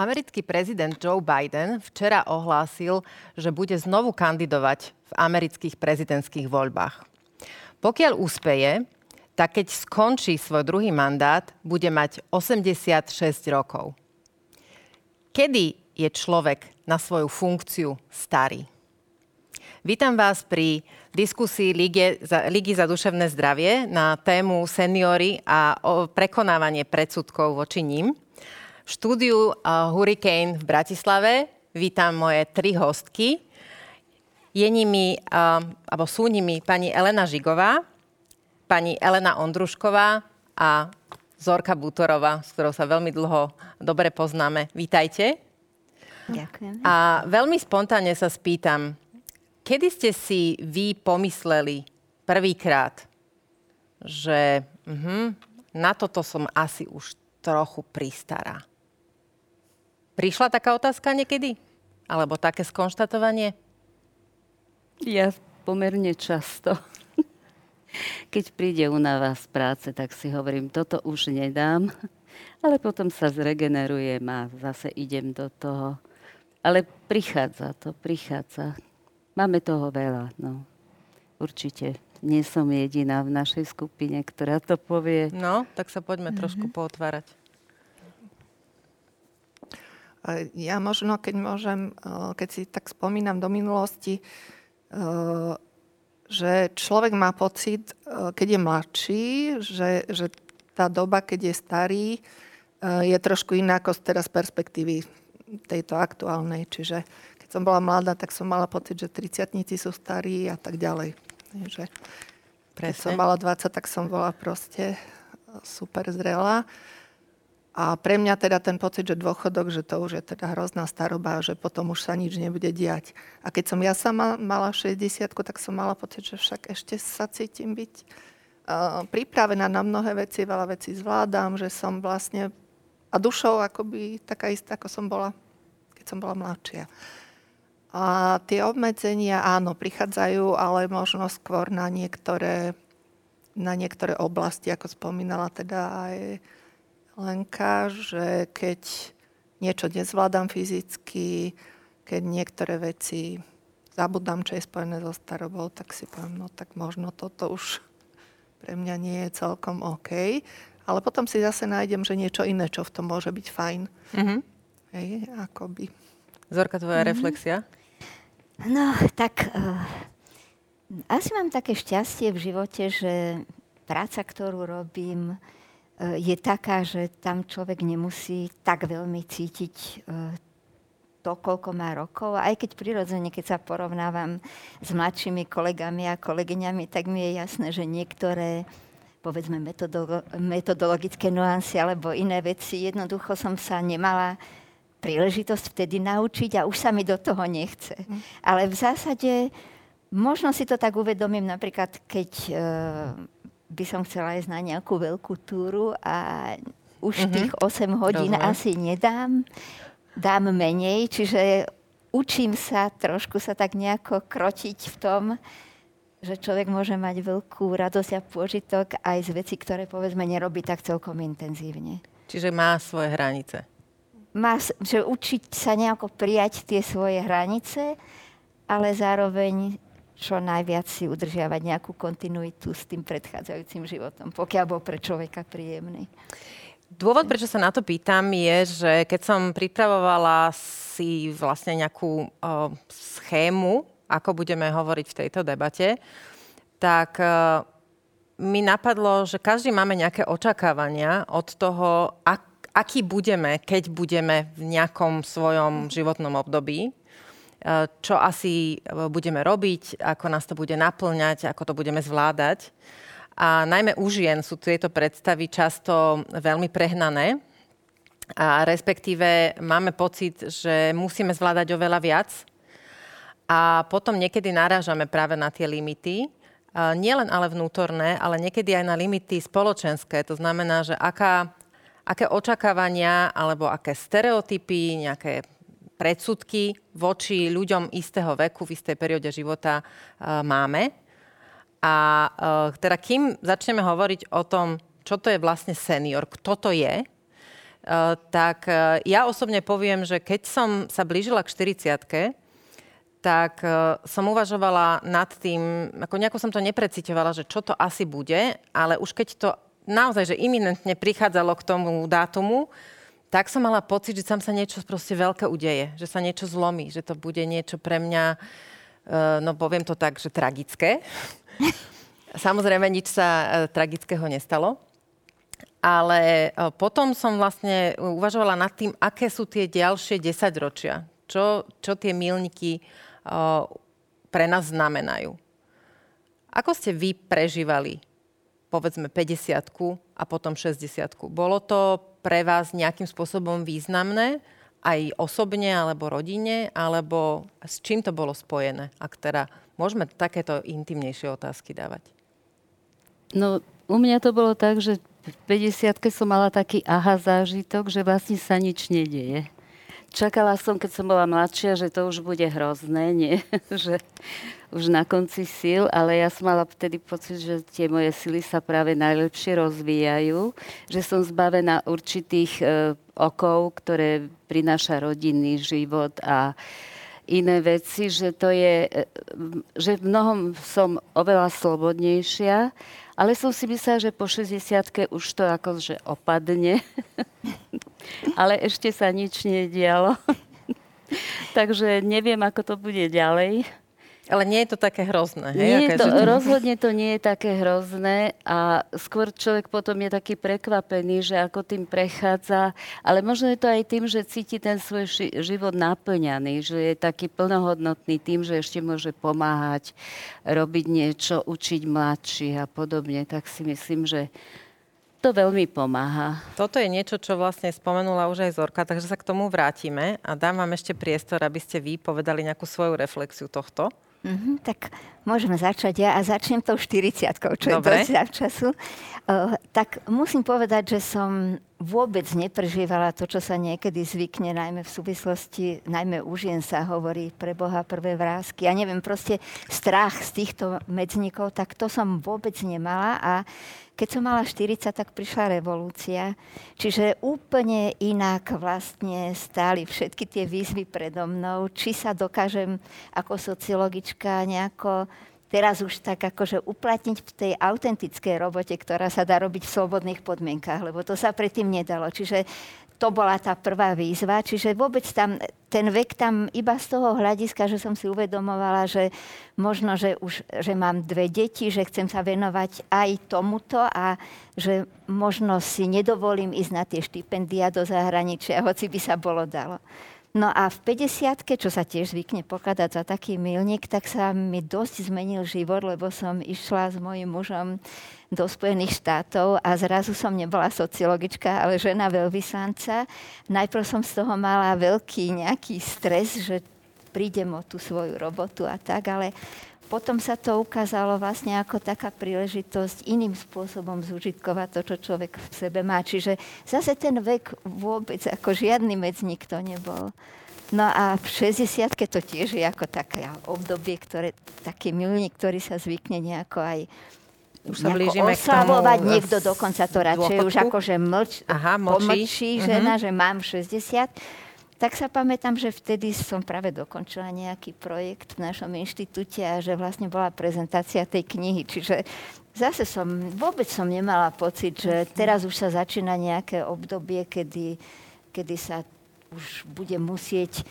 Americký prezident Joe Biden včera ohlásil, že bude znovu kandidovať v amerických prezidentských voľbách. Pokiaľ úspeje, tak keď skončí svoj druhý mandát, bude mať 86 rokov. Kedy je človek na svoju funkciu starý? Vítam vás pri diskusii Ligy za, za duševné zdravie na tému seniory a prekonávanie predsudkov voči ním. V štúdiu Hurricane v Bratislave vítam moje tri hostky. Je nimi, alebo sú nimi pani Elena Žigová, pani Elena Ondrušková a Zorka Butorová, s ktorou sa veľmi dlho dobre poznáme. Vítajte. Ďakujem. A veľmi spontánne sa spýtam, kedy ste si vy pomysleli prvýkrát, že uh-huh, na toto som asi už trochu pristará? Prišla taká otázka niekedy? Alebo také skonštatovanie? Ja pomerne často. Keď príde únava z práce, tak si hovorím, toto už nedám. Ale potom sa zregenerujem a zase idem do toho. Ale prichádza to, prichádza. Máme toho veľa, no. Určite nie som jediná v našej skupine, ktorá to povie. No, tak sa poďme mm-hmm. trošku pootvárať. Ja možno, keď môžem, eh, keď si tak spomínam do minulosti, eh, že človek má pocit, keď je mladší, že, že tá doba, keď je starý, je trošku iná ako teraz perspektívy tejto aktuálnej. Čiže keď som bola mladá, tak som mala pocit, že 30 sú starí a tak ďalej. Že keď som mala 20, tak som bola proste super zrelá. A pre mňa teda ten pocit, že dôchodok, že to už je teda hrozná staroba, že potom už sa nič nebude diať. A keď som ja sama mala 60 tak som mala pocit, že však ešte sa cítim byť pripravená na mnohé veci, veľa vecí zvládam, že som vlastne a dušou akoby taká istá, ako som bola, keď som bola mladšia. A tie obmedzenia, áno, prichádzajú, ale možno skôr na niektoré, na niektoré oblasti, ako spomínala teda aj Lenka, že keď niečo nezvládam fyzicky, keď niektoré veci zabudám, čo je spojené so starobou, tak si poviem, no tak možno toto už pre mňa nie je celkom OK. Ale potom si zase nájdem, že niečo iné, čo v tom môže byť fajn. Mm-hmm. Hej, akoby. Zorka, tvoja mm-hmm. reflexia? No, tak uh, asi mám také šťastie v živote, že práca, ktorú robím, je taká, že tam človek nemusí tak veľmi cítiť eh, to, koľko má rokov. Aj keď prirodzene, keď sa porovnávam s mladšími kolegami a kolegyňami, tak mi je jasné, že niektoré povedzme metodolo- metodologické nuancy alebo iné veci, jednoducho som sa nemala príležitosť vtedy naučiť a už sa mi do toho nechce. Mm. Ale v zásade možno si to tak uvedomím napríklad, keď uh, by som chcela ísť na nejakú veľkú túru a už mm-hmm. tých 8 hodín Rozumiem. asi nedám. Dám menej, čiže učím sa trošku sa tak nejako krotiť v tom, že človek môže mať veľkú radosť a pôžitok aj z veci, ktoré povedzme nerobí tak celkom intenzívne. Čiže má svoje hranice. Má, že učiť sa nejako prijať tie svoje hranice, ale zároveň čo najviac si udržiavať nejakú kontinuitu s tým predchádzajúcim životom, pokiaľ bol pre človeka príjemný. Dôvod, prečo sa na to pýtam, je, že keď som pripravovala si vlastne nejakú uh, schému, ako budeme hovoriť v tejto debate, tak uh, mi napadlo, že každý máme nejaké očakávania od toho, ak, aký budeme, keď budeme v nejakom svojom životnom období. Eh, čo asi eh, budeme robiť, ako nás to bude naplňať, ako to budeme zvládať. A najmä u žien sú tieto predstavy často veľmi prehnané. A respektíve máme pocit, že musíme zvládať oveľa viac. A potom niekedy narážame práve na tie limity. Eh, nielen ale vnútorné, ale niekedy aj na limity spoločenské. To znamená, že aká, aké očakávania alebo aké stereotypy, nejaké predsudky voči ľuďom istého veku v istej perióde života uh, máme. A uh, teda kým začneme hovoriť o tom, čo to je vlastne senior, kto to je, tak uh, ja osobne poviem, že keď som sa blížila k 40 tak som uvažovala nad tým, ako nejako som to neprecitovala, že čo to asi bude, ale už keď to naozaj, že iminentne prichádzalo k tomu dátumu, tak som mala pocit, že tam sa niečo proste veľké udeje, že sa niečo zlomí, že to bude niečo pre mňa, uh, no poviem to tak, že tragické. Samozrejme, nič sa uh, tragického nestalo. Ale uh, potom som vlastne uvažovala nad tým, aké sú tie ďalšie 10 ročia. Čo, čo tie milníky pre nás znamenajú. Ako ste vy prežívali povedzme 50 a potom 60 Bolo to pre vás nejakým spôsobom významné, aj osobne, alebo rodine, alebo s čím to bolo spojené? Ak teda môžeme takéto intimnejšie otázky dávať. No, u mňa to bolo tak, že v 50 som mala taký aha zážitok, že vlastne sa nič nedieje. Čakala som, keď som bola mladšia, že to už bude hrozné, nie? že už na konci síl, ale ja som mala vtedy pocit, že tie moje sily sa práve najlepšie rozvíjajú, že som zbavená určitých e, okov, ktoré prináša rodinný život a iné veci, že to je, e, že v mnohom som oveľa slobodnejšia, ale som si myslela, že po 60 už to akože opadne. ale ešte sa nič nedialo. Takže neviem, ako to bude ďalej. Ale nie je to také hrozné. Hej? Nie to, to... Rozhodne to nie je také hrozné a skôr človek potom je taký prekvapený, že ako tým prechádza, ale možno je to aj tým, že cíti ten svoj ši- život naplňaný, že je taký plnohodnotný tým, že ešte môže pomáhať, robiť niečo, učiť mladších a podobne. Tak si myslím, že to veľmi pomáha. Toto je niečo, čo vlastne spomenula už aj Zorka, takže sa k tomu vrátime a dám vám ešte priestor, aby ste vy povedali nejakú svoju reflexiu tohto. Mm-hmm, tak môžeme začať ja a začnem tou 40 čo Dobre. je dosť času. Uh, tak musím povedať, že som vôbec neprežívala to, čo sa niekedy zvykne, najmä v súvislosti, najmä u žien sa hovorí pre Boha prvé vrázky. Ja neviem, proste strach z týchto medzníkov, tak to som vôbec nemala a keď som mala 40, tak prišla revolúcia. Čiže úplne inak vlastne stáli všetky tie výzvy predo mnou. Či sa dokážem ako sociologička nejako teraz už tak akože uplatniť v tej autentickej robote, ktorá sa dá robiť v slobodných podmienkách, lebo to sa predtým nedalo. Čiže to bola tá prvá výzva. Čiže vôbec tam, ten vek tam iba z toho hľadiska, že som si uvedomovala, že možno, že už že mám dve deti, že chcem sa venovať aj tomuto a že možno si nedovolím ísť na tie štipendia do zahraničia, hoci by sa bolo dalo. No a v 50 čo sa tiež zvykne pokladať za taký milník, tak sa mi dosť zmenil život, lebo som išla s mojim mužom do Spojených štátov a zrazu som nebola sociologička, ale žena veľvyslanca. Najprv som z toho mala veľký nejaký stres, že prídem o tú svoju robotu a tak, ale potom sa to ukázalo vlastne ako taká príležitosť iným spôsobom zúžitkovať to, čo človek v sebe má. Čiže zase ten vek vôbec ako žiadny medzník to nebol. No a v 60 to tiež je ako také obdobie, ktoré, taký milník, ktorý sa zvykne nejako aj už sa blížime oslavovať. K tomu Niekto dokonca to radšej dôchodku. už akože mlč, Aha, pomlčí žena, uh-huh. že mám 60 tak sa pamätám, že vtedy som práve dokončila nejaký projekt v našom inštitúte a že vlastne bola prezentácia tej knihy. Čiže zase som, vôbec som nemala pocit, že teraz už sa začína nejaké obdobie, kedy, kedy sa už bude musieť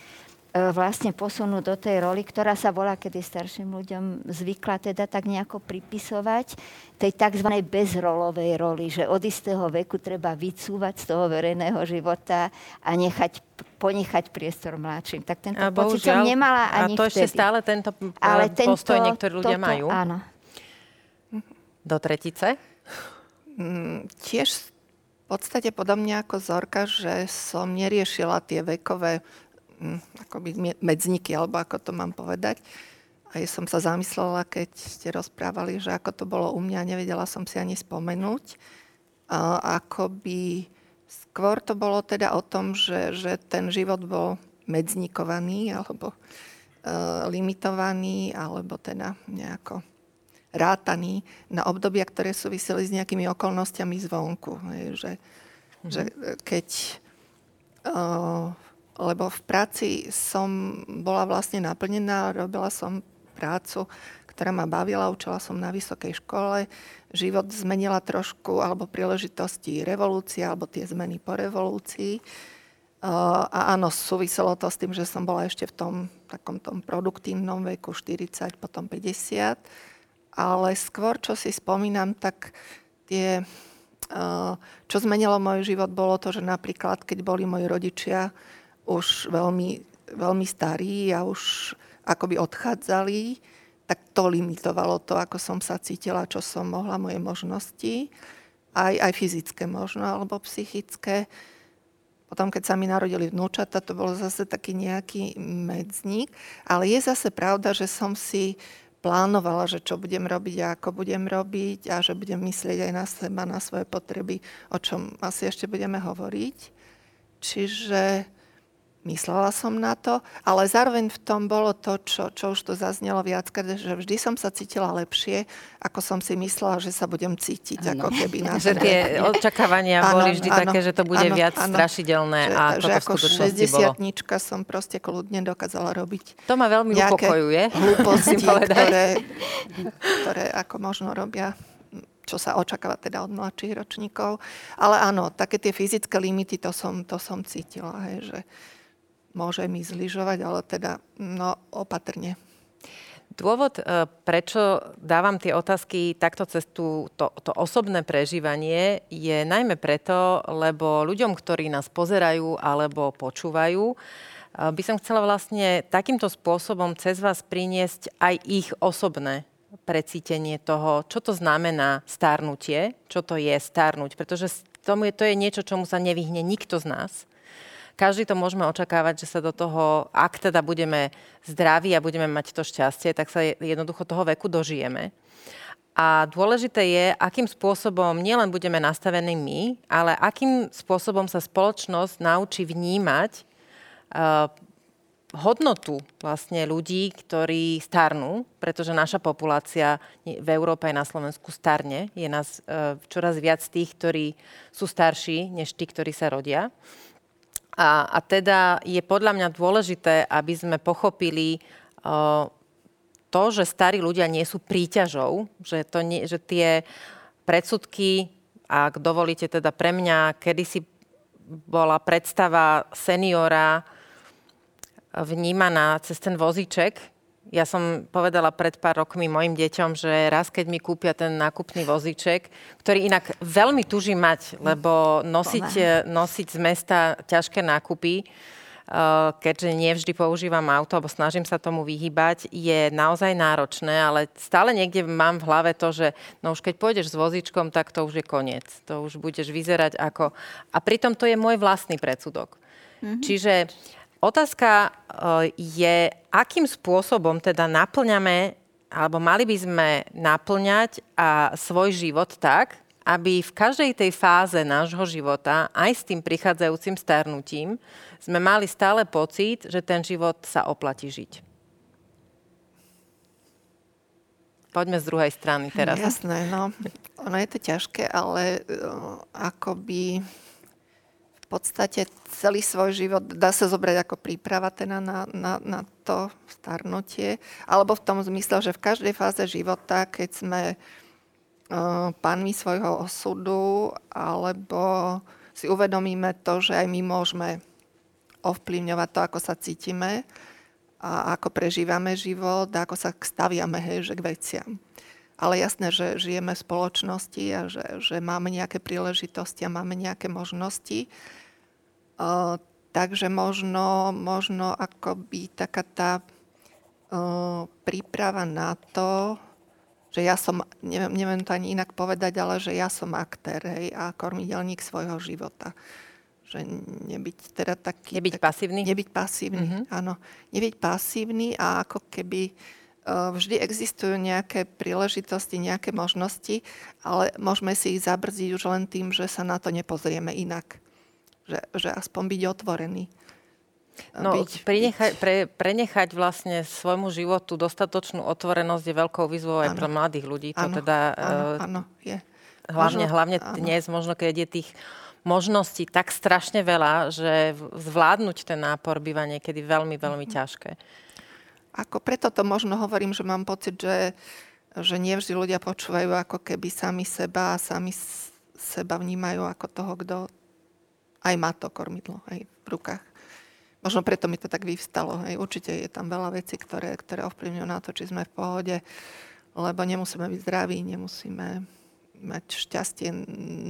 E, vlastne posunúť do tej roli, ktorá sa volá, kedy starším ľuďom zvykla teda tak nejako pripisovať, tej tzv. bezrolovej roli, že od istého veku treba vycúvať z toho verejného života a nechať, ponechať priestor mladším. Tak tento a pocit som nemala ani A to vtedy. ešte stále tento Ale postoj tento, niektorí ľudia toto, majú? Áno. Do tretice? Mm, tiež v podstate podobne ako Zorka, že som neriešila tie vekové Hm, akoby medzniky, alebo ako to mám povedať. A ja som sa zamyslela, keď ste rozprávali, že ako to bolo u mňa, nevedela som si ani spomenúť. A akoby skôr to bolo teda o tom, že, že ten život bol medznikovaný alebo uh, limitovaný alebo teda nejako rátaný na obdobia, ktoré súviseli s nejakými okolnostiami zvonku. Hej, že, mm-hmm. že keď lebo v práci som bola vlastne naplnená, robila som prácu, ktorá ma bavila, učila som na vysokej škole. Život zmenila trošku, alebo príležitosti revolúcia, alebo tie zmeny po revolúcii. A áno, súviselo to s tým, že som bola ešte v tom takom tom produktívnom veku 40, potom 50. Ale skôr, čo si spomínam, tak tie, čo zmenilo môj život, bolo to, že napríklad, keď boli moji rodičia už veľmi, veľmi starí a už akoby odchádzali, tak to limitovalo to, ako som sa cítila, čo som mohla, moje možnosti, aj, aj fyzické možno, alebo psychické. Potom, keď sa mi narodili vnúčata, to bolo zase taký nejaký medzník. Ale je zase pravda, že som si plánovala, že čo budem robiť a ako budem robiť a že budem myslieť aj na seba, na svoje potreby, o čom asi ešte budeme hovoriť. Čiže myslela som na to, ale zároveň v tom bolo to, čo, čo už tu zaznelo viackrát, že vždy som sa cítila lepšie, ako som si myslela, že sa budem cítiť, ano. ako keby na Že tie očakávania ano, boli vždy ano, také, že to bude ano, viac ano, strašidelné že, a že ako 60 som proste kľudne dokázala robiť. To ma veľmi upokojuje. hlúposti, ktoré, ktoré ako možno robia čo sa očakáva teda od mladších ročníkov. Ale áno, také tie fyzické limity, to som, to som cítila, hej, že, môže mi zlyžovať, ale teda no, opatrne. Dôvod, e, prečo dávam tie otázky takto cez tú, to, to osobné prežívanie, je najmä preto, lebo ľuďom, ktorí nás pozerajú alebo počúvajú, e, by som chcela vlastne takýmto spôsobom cez vás priniesť aj ich osobné precítenie toho, čo to znamená starnutie, čo to je starnúť, pretože to je niečo, čomu sa nevyhne nikto z nás každý to môžeme očakávať, že sa do toho, ak teda budeme zdraví a budeme mať to šťastie, tak sa jednoducho toho veku dožijeme. A dôležité je, akým spôsobom nielen budeme nastavení my, ale akým spôsobom sa spoločnosť naučí vnímať uh, hodnotu vlastne ľudí, ktorí starnú, pretože naša populácia v Európe aj na Slovensku starne. Je nás uh, čoraz viac tých, ktorí sú starší, než tí, ktorí sa rodia. A, a teda je podľa mňa dôležité, aby sme pochopili uh, to, že starí ľudia nie sú príťažou, že, to nie, že tie predsudky, ak dovolíte teda pre mňa, kedysi bola predstava seniora vnímaná cez ten vozíček, ja som povedala pred pár rokmi mojim deťom, že raz, keď mi kúpia ten nákupný vozíček, ktorý inak veľmi tuží mať, lebo nosiť, nosiť z mesta ťažké nákupy, eh, keďže nevždy používam auto, alebo snažím sa tomu vyhybať, je naozaj náročné, ale stále niekde mám v hlave to, že no už keď pôjdeš s vozíčkom, tak to už je koniec. To už budeš vyzerať ako... A pritom to je môj vlastný predsudok. Mm-hmm. Čiže Otázka eh, je, akým spôsobom teda naplňame, alebo mali by sme naplňať a svoj život tak, aby v každej tej fáze nášho života, aj s tým prichádzajúcim starnutím, sme mali stále pocit, že ten život sa oplatí žiť. Poďme z druhej strany teraz. Jasné, no. Ono je to ťažké, ale uh, akoby podstate celý svoj život dá sa zobrať ako príprava teda na, na, na to starnutie, alebo v tom zmysle, že v každej fáze života, keď sme uh, pánmi svojho osudu, alebo si uvedomíme to, že aj my môžeme ovplyvňovať to, ako sa cítime a ako prežívame život a ako sa staviame hej, že k veciam. Ale jasné, že žijeme v spoločnosti a že, že máme nejaké príležitosti a máme nejaké možnosti. Uh, takže možno, možno akoby taká tá uh, príprava na to, že ja som, neviem, neviem to ani inak povedať, ale že ja som aktér hej, a kormidelník svojho života. Že nebyť teda taký... Nebyť tak, pasívny? Nebyť pasívny, mm-hmm. áno. Nebyť pasívny a ako keby vždy existujú nejaké príležitosti, nejaké možnosti, ale môžeme si ich zabrziť už len tým, že sa na to nepozrieme inak. Že, že aspoň byť otvorený. No, byť, prenechať, pre, prenechať vlastne svojmu životu dostatočnú otvorenosť je veľkou výzvou aj ano. pre mladých ľudí. To ano, teda, ano, ano, je. Hlavne, možno, hlavne dnes, možno keď je tých možností tak strašne veľa, že zvládnuť ten nápor býva niekedy veľmi, veľmi mhm. ťažké. Ako preto to možno hovorím, že mám pocit, že, že nie vždy ľudia počúvajú ako keby sami seba a sami seba vnímajú ako toho, kto aj má to kormidlo aj v rukách. Možno preto mi to tak vyvstalo. Hej. Určite je tam veľa vecí, ktoré, ktoré ovplyvňujú na to, či sme v pohode, lebo nemusíme byť zdraví, nemusíme mať šťastie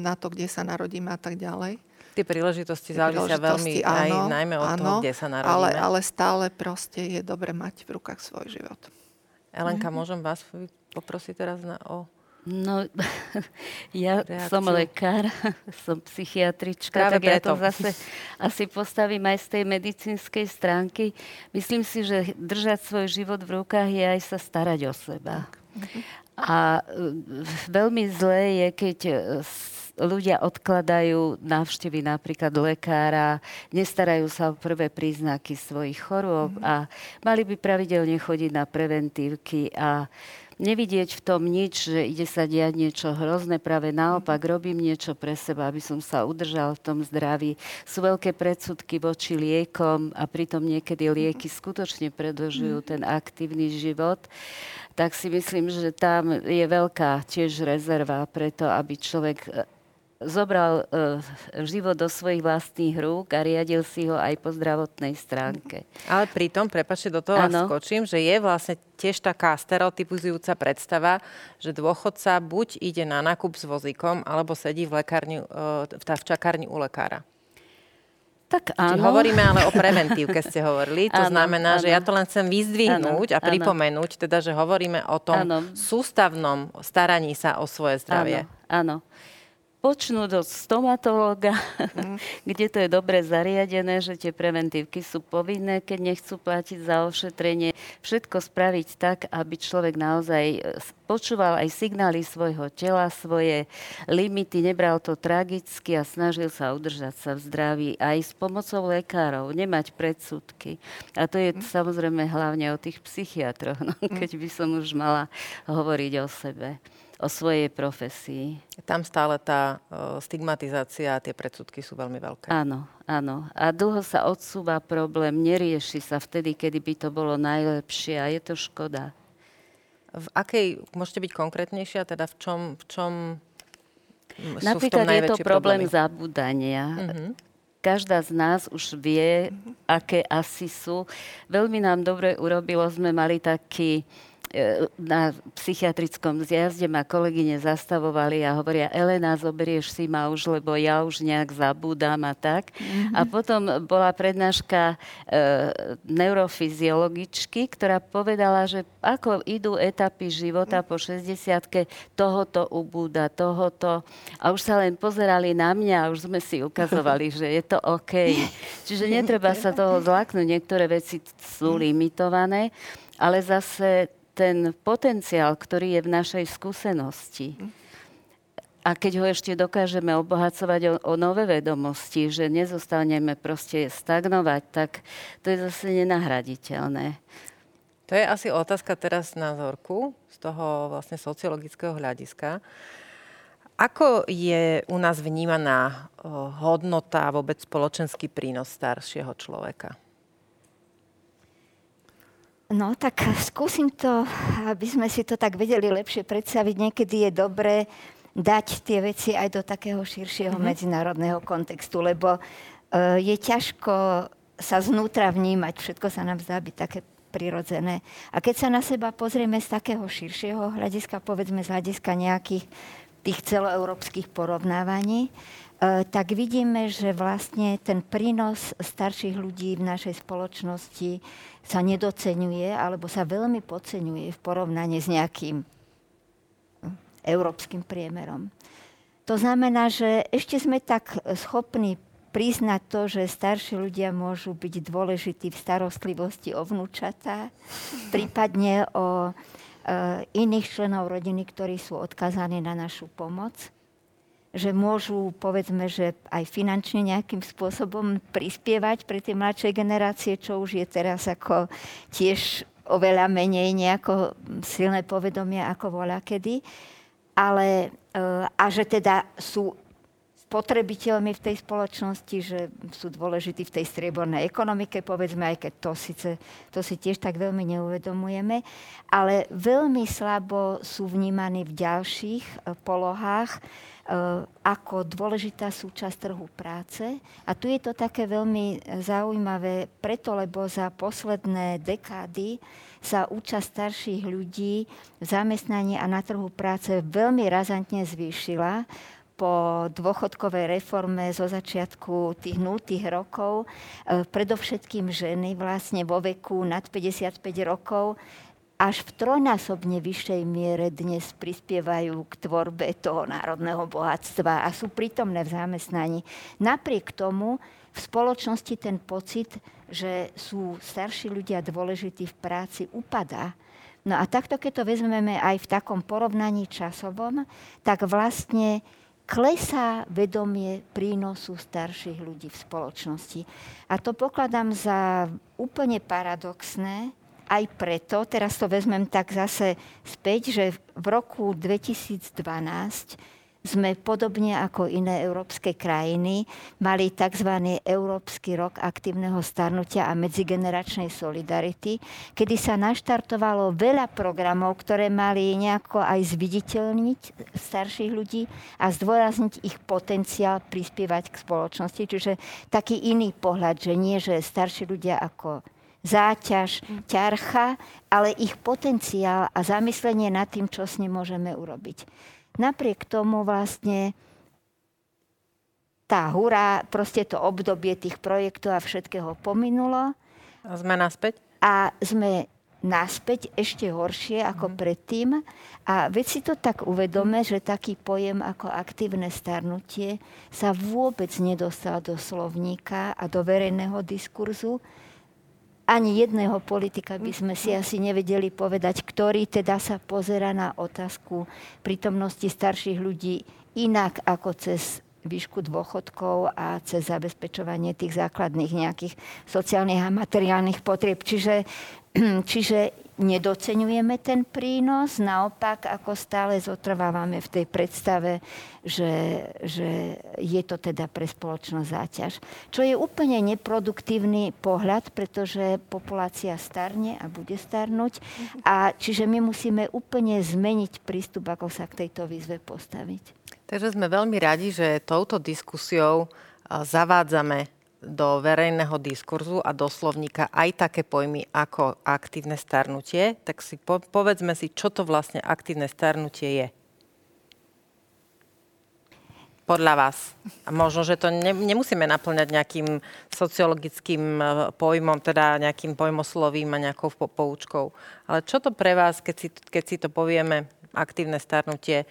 na to, kde sa narodíme a tak ďalej. Tie príležitosti závisia veľmi áno, aj najmä od áno, toho, kde sa narodíme. Ale, ale stále proste je dobre mať v rukách svoj život. Elenka, mm-hmm. môžem vás poprosiť teraz na, o No, ja reakciu. som lekár, som psychiatrička, Práve tak preto. ja to zase asi postavím aj z tej medicínskej stránky. Myslím si, že držať svoj život v rukách je aj sa starať o seba. A e, veľmi zlé je, keď e, ľudia odkladajú návštevy napríklad lekára, nestarajú sa o prvé príznaky svojich chorôb mm. a mali by pravidelne chodiť na preventívky a nevidieť v tom nič, že ide sa diať niečo hrozné, práve naopak robím niečo pre seba, aby som sa udržal v tom zdraví. Sú veľké predsudky voči liekom a pritom niekedy lieky skutočne predlžujú ten aktívny život. Tak si myslím, že tam je veľká tiež rezerva preto, aby človek zobral uh, život do svojich vlastných rúk a riadil si ho aj po zdravotnej stránke. Ale pritom, prepačte, do toho ano. skočím, že je vlastne tiež taká stereotypizujúca predstava, že dôchodca buď ide na nákup s vozíkom, alebo sedí v, lekárni, uh, v čakárni u lekára. Tak áno. Čiže hovoríme ale o preventívke, ste hovorili. To áno, znamená, áno. že ja to len chcem vyzdvihnúť áno, a pripomenúť, áno. teda, že hovoríme o tom áno. sústavnom staraní sa o svoje zdravie. Áno, áno počnúť od stomatológa, mm. kde to je dobre zariadené, že tie preventívky sú povinné, keď nechcú platiť za ošetrenie. Všetko spraviť tak, aby človek naozaj e, počúval aj signály svojho tela, svoje limity, nebral to tragicky a snažil sa udržať sa v zdraví aj s pomocou lekárov, nemať predsudky. A to je mm. samozrejme hlavne o tých psychiatroch, no, mm. keď by som už mala hovoriť o sebe o svojej profesii. Tam stále tá stigmatizácia a tie predsudky sú veľmi veľké. Áno, áno. A dlho sa odsúva problém, nerieši sa vtedy, kedy by to bolo najlepšie a je to škoda. V akej, môžete byť konkrétnejšia, teda v čom, v čom Napríklad je to problém problémy? zabúdania. Uh-huh. Každá z nás už vie, uh-huh. aké asi sú. Veľmi nám dobre urobilo, sme mali taký E, na psychiatrickom zjazde ma kolegyne zastavovali a hovoria, Elena, zoberieš si ma už, lebo ja už nejak zabúdam a tak. Mm-hmm. A potom bola prednáška e, neurofyziologičky, ktorá povedala, že ako idú etapy života po 60 tohoto ubúda, tohoto. A už sa len pozerali na mňa a už sme si ukazovali, že je to OK. Čiže netreba sa toho zlaknúť. Niektoré veci sú limitované, ale zase ten potenciál, ktorý je v našej skúsenosti, a keď ho ešte dokážeme obohacovať o, o nové vedomosti, že nezostaneme proste stagnovať, tak to je zase nenahraditeľné. To je asi otázka teraz na Zorku z toho vlastne sociologického hľadiska. Ako je u nás vnímaná hodnota a vôbec spoločenský prínos staršieho človeka? No tak skúsim to, aby sme si to tak vedeli lepšie predstaviť. Niekedy je dobré dať tie veci aj do takého širšieho mm-hmm. medzinárodného kontextu, lebo uh, je ťažko sa znútra vnímať. Všetko sa nám zdá byť také prirodzené. A keď sa na seba pozrieme z takého širšieho hľadiska, povedzme z hľadiska nejakých tých celoeurópskych porovnávaní, E, tak vidíme, že vlastne ten prínos starších ľudí v našej spoločnosti sa nedocenuje alebo sa veľmi podceňuje v porovnaní s nejakým európskym priemerom. To znamená, že ešte sme tak schopní priznať to, že starší ľudia môžu byť dôležití v starostlivosti o vnúčatá, prípadne o e, iných členov rodiny, ktorí sú odkazaní na našu pomoc že môžu, povedzme, že aj finančne nejakým spôsobom prispievať pre tie mladšie generácie, čo už je teraz ako tiež oveľa menej nejako silné povedomie ako voľa kedy. Ale, e, a že teda sú spotrebiteľmi v tej spoločnosti, že sú dôležití v tej striebornej ekonomike, povedzme, aj keď to, síce, to si tiež tak veľmi neuvedomujeme, ale veľmi slabo sú vnímaní v ďalších e, polohách ako dôležitá súčasť trhu práce. A tu je to také veľmi zaujímavé, preto lebo za posledné dekády sa účasť starších ľudí v zamestnaní a na trhu práce veľmi razantne zvýšila po dôchodkovej reforme zo začiatku tých 0 rokov, e, predovšetkým ženy vlastne vo veku nad 55 rokov, až v trojnásobne vyššej miere dnes prispievajú k tvorbe toho národného bohatstva a sú prítomné v zamestnaní. Napriek tomu v spoločnosti ten pocit, že sú starší ľudia dôležití v práci, upadá. No a takto, keď to vezmeme aj v takom porovnaní časovom, tak vlastne klesá vedomie prínosu starších ľudí v spoločnosti. A to pokladám za úplne paradoxné, aj preto, teraz to vezmem tak zase späť, že v roku 2012 sme podobne ako iné európske krajiny mali tzv. Európsky rok aktívneho starnutia a medzigeneračnej solidarity, kedy sa naštartovalo veľa programov, ktoré mali nejako aj zviditeľniť starších ľudí a zdôrazniť ich potenciál prispievať k spoločnosti. Čiže taký iný pohľad, že nie, že starší ľudia ako záťaž, ťarcha, ale ich potenciál a zamyslenie nad tým, čo s ním môžeme urobiť. Napriek tomu vlastne tá hurá, proste to obdobie tých projektov a všetkého pominulo. A sme naspäť? A sme naspäť ešte horšie ako mm. predtým. A veď si to tak uvedome, že taký pojem ako aktívne starnutie sa vôbec nedostal do slovníka a do verejného diskurzu ani jedného politika by sme si asi nevedeli povedať, ktorý teda sa pozera na otázku prítomnosti starších ľudí inak ako cez výšku dôchodkov a cez zabezpečovanie tých základných nejakých sociálnych a materiálnych potrieb. Čiže, čiže nedocenujeme ten prínos, naopak ako stále zotrvávame v tej predstave, že, že je to teda pre spoločnosť záťaž. Čo je úplne neproduktívny pohľad, pretože populácia starne a bude starnúť. A čiže my musíme úplne zmeniť prístup, ako sa k tejto výzve postaviť. Takže sme veľmi radi, že touto diskusiou zavádzame do verejného diskurzu a do slovníka aj také pojmy ako aktívne starnutie, tak si po, povedzme si, čo to vlastne aktívne starnutie je. Podľa vás. A možno, že to ne, nemusíme naplňať nejakým sociologickým e, pojmom, teda nejakým pojmoslovím a nejakou poučkou. Ale čo to pre vás, keď si, keď si to povieme, aktívne starnutie,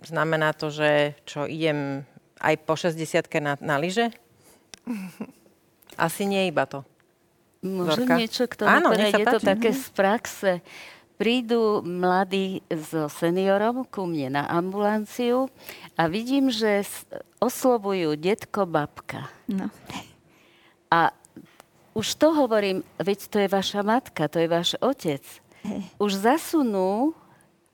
znamená to, že čo idem aj po 60 na, na lyže? Asi nie iba to. Môžem Zorka? niečo k tomu Áno, je to také z praxe. Prídu mladí so seniorom ku mne na ambulanciu a vidím, že oslovujú detko, babka. No. A už to hovorím, veď to je vaša matka, to je váš otec. Už zasunú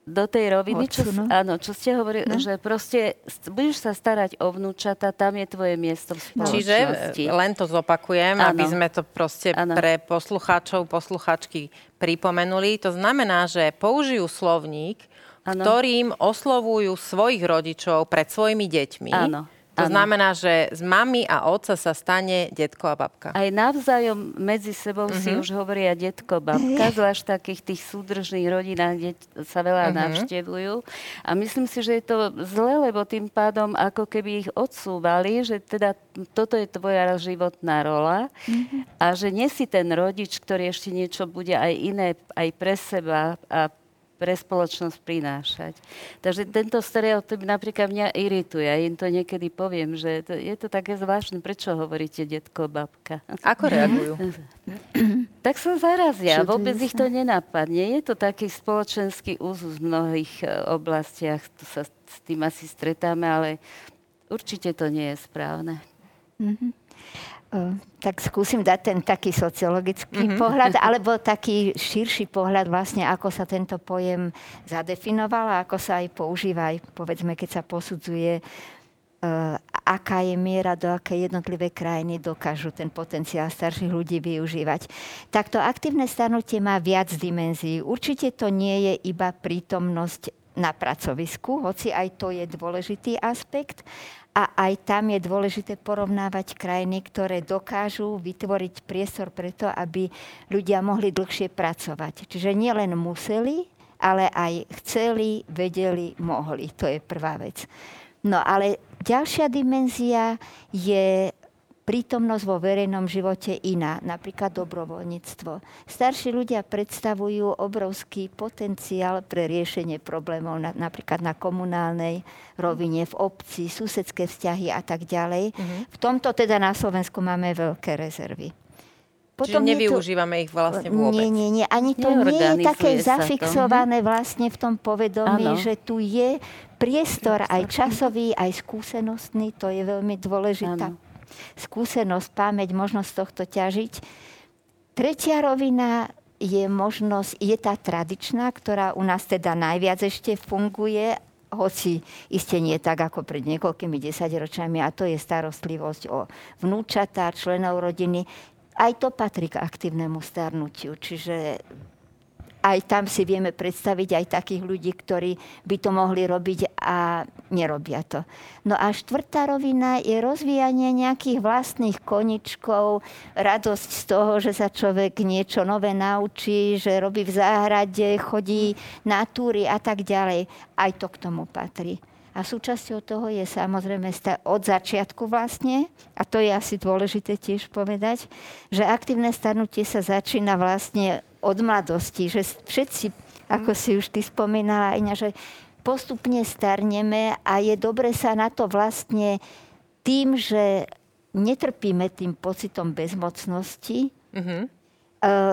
do tej roviny, čo, áno, čo ste hovorili, no. že proste budeš sa starať o vnúčata, tam je tvoje miesto v spoločnosti. Čiže len to zopakujem, ano. aby sme to proste ano. pre poslucháčov, posluchačky pripomenuli. To znamená, že použijú slovník, ano. ktorým oslovujú svojich rodičov pred svojimi deťmi. Áno to ano. znamená, že z mami a otca sa stane detko a babka. Aj navzájom medzi sebou uh-huh. si mhm. už hovoria detko, babka, zvlášť v takých tých súdržných rodinách, kde sa veľa uh-huh. navštevujú. A myslím si, že je to zle, lebo tým pádom ako keby ich odsúvali, že teda toto je tvoja životná rola uh-huh. a že nie si ten rodič, ktorý ešte niečo bude aj iné aj pre seba a pre spoločnosť prinášať. Takže tento stereotyp napríklad mňa irituje. Ja im to niekedy poviem, že to, je to také zvláštne. Prečo hovoríte detko, babka? Ako reagujú? tak sa zarazia. Čo Vôbec ich to nenapadne. Je to taký spoločenský úzus v mnohých e, oblastiach. Tu sa s tým asi stretáme, ale určite to nie je správne. Mm-hmm tak skúsim dať ten taký sociologický mm-hmm. pohľad, alebo taký širší pohľad vlastne, ako sa tento pojem zadefinoval a ako sa aj používa, aj povedzme, keď sa posudzuje aká je miera, do akej jednotlivé krajiny dokážu ten potenciál starších ľudí využívať. Takto aktívne starnutie má viac dimenzií. Určite to nie je iba prítomnosť na pracovisku, hoci aj to je dôležitý aspekt. A aj tam je dôležité porovnávať krajiny, ktoré dokážu vytvoriť priestor preto, aby ľudia mohli dlhšie pracovať. Čiže nielen museli, ale aj chceli, vedeli, mohli. To je prvá vec. No ale ďalšia dimenzia je prítomnosť vo verejnom živote iná, napríklad dobrovoľníctvo. Starší ľudia predstavujú obrovský potenciál pre riešenie problémov na, napríklad na komunálnej rovine, v obci, susedské vzťahy a tak ďalej. Mm-hmm. V tomto teda na Slovensku máme veľké rezervy. Potom Čiže nevyužívame to, ich vlastne vôbec. Nie, nie, nie. Ani to nie je také zafixované to. vlastne v tom povedomí, ano. že tu je priestor aj časový, aj skúsenostný. To je veľmi dôležitá ano. Skúsenosť, pamäť, možnosť tohto ťažiť. Tretia rovina je možnosť, je tá tradičná, ktorá u nás teda najviac ešte funguje, hoci iste nie tak ako pred niekoľkými desaťročiami, a to je starostlivosť o vnúčatá, členov rodiny aj to patrí k aktívnemu starnutiu. Čiže aj tam si vieme predstaviť aj takých ľudí, ktorí by to mohli robiť a nerobia to. No a štvrtá rovina je rozvíjanie nejakých vlastných koničkov, radosť z toho, že sa človek niečo nové naučí, že robí v záhrade, chodí na túry a tak ďalej. Aj to k tomu patrí. A súčasťou toho je samozrejme od začiatku vlastne, a to je asi dôležité tiež povedať, že aktívne starnutie sa začína vlastne od mladosti, že všetci, ako si už ty spomínala, Iňa, že postupne starneme a je dobre sa na to vlastne tým, že netrpíme tým pocitom bezmocnosti, mm-hmm.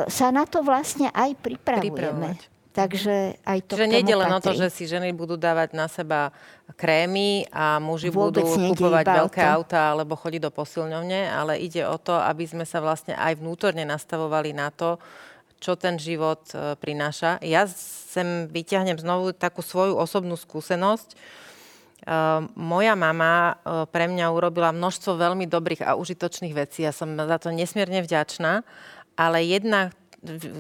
sa na to vlastne aj pripravujeme. Pripravovať. Takže aj to Čiže nejde len o to, že si ženy budú dávať na seba krémy a muži Vôbec budú kupovať veľké auta alebo chodiť do posilňovne, ale ide o to, aby sme sa vlastne aj vnútorne nastavovali na to, čo ten život e, prináša. Ja sem vyťahnem znovu takú svoju osobnú skúsenosť. Uh, moja mama uh, pre mňa urobila množstvo veľmi dobrých a užitočných vecí. Ja som za to nesmierne vďačná, ale jedna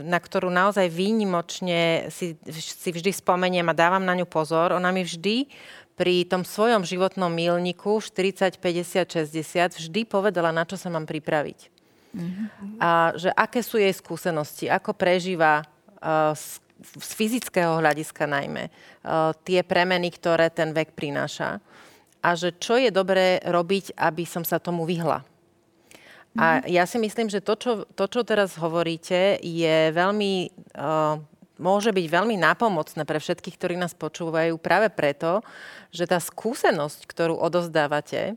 na ktorú naozaj výnimočne si, si vždy spomeniem a dávam na ňu pozor. Ona mi vždy pri tom svojom životnom milníku 40, 50, 60 vždy povedala, na čo sa mám pripraviť. Mm-hmm. A že aké sú jej skúsenosti, ako prežíva uh, z, z fyzického hľadiska najmä uh, tie premeny, ktoré ten vek prináša. A že čo je dobré robiť, aby som sa tomu vyhla. A ja si myslím, že to, čo, to, čo teraz hovoríte, je veľmi, uh, môže byť veľmi nápomocné pre všetkých, ktorí nás počúvajú práve preto, že tá skúsenosť, ktorú odozdávate,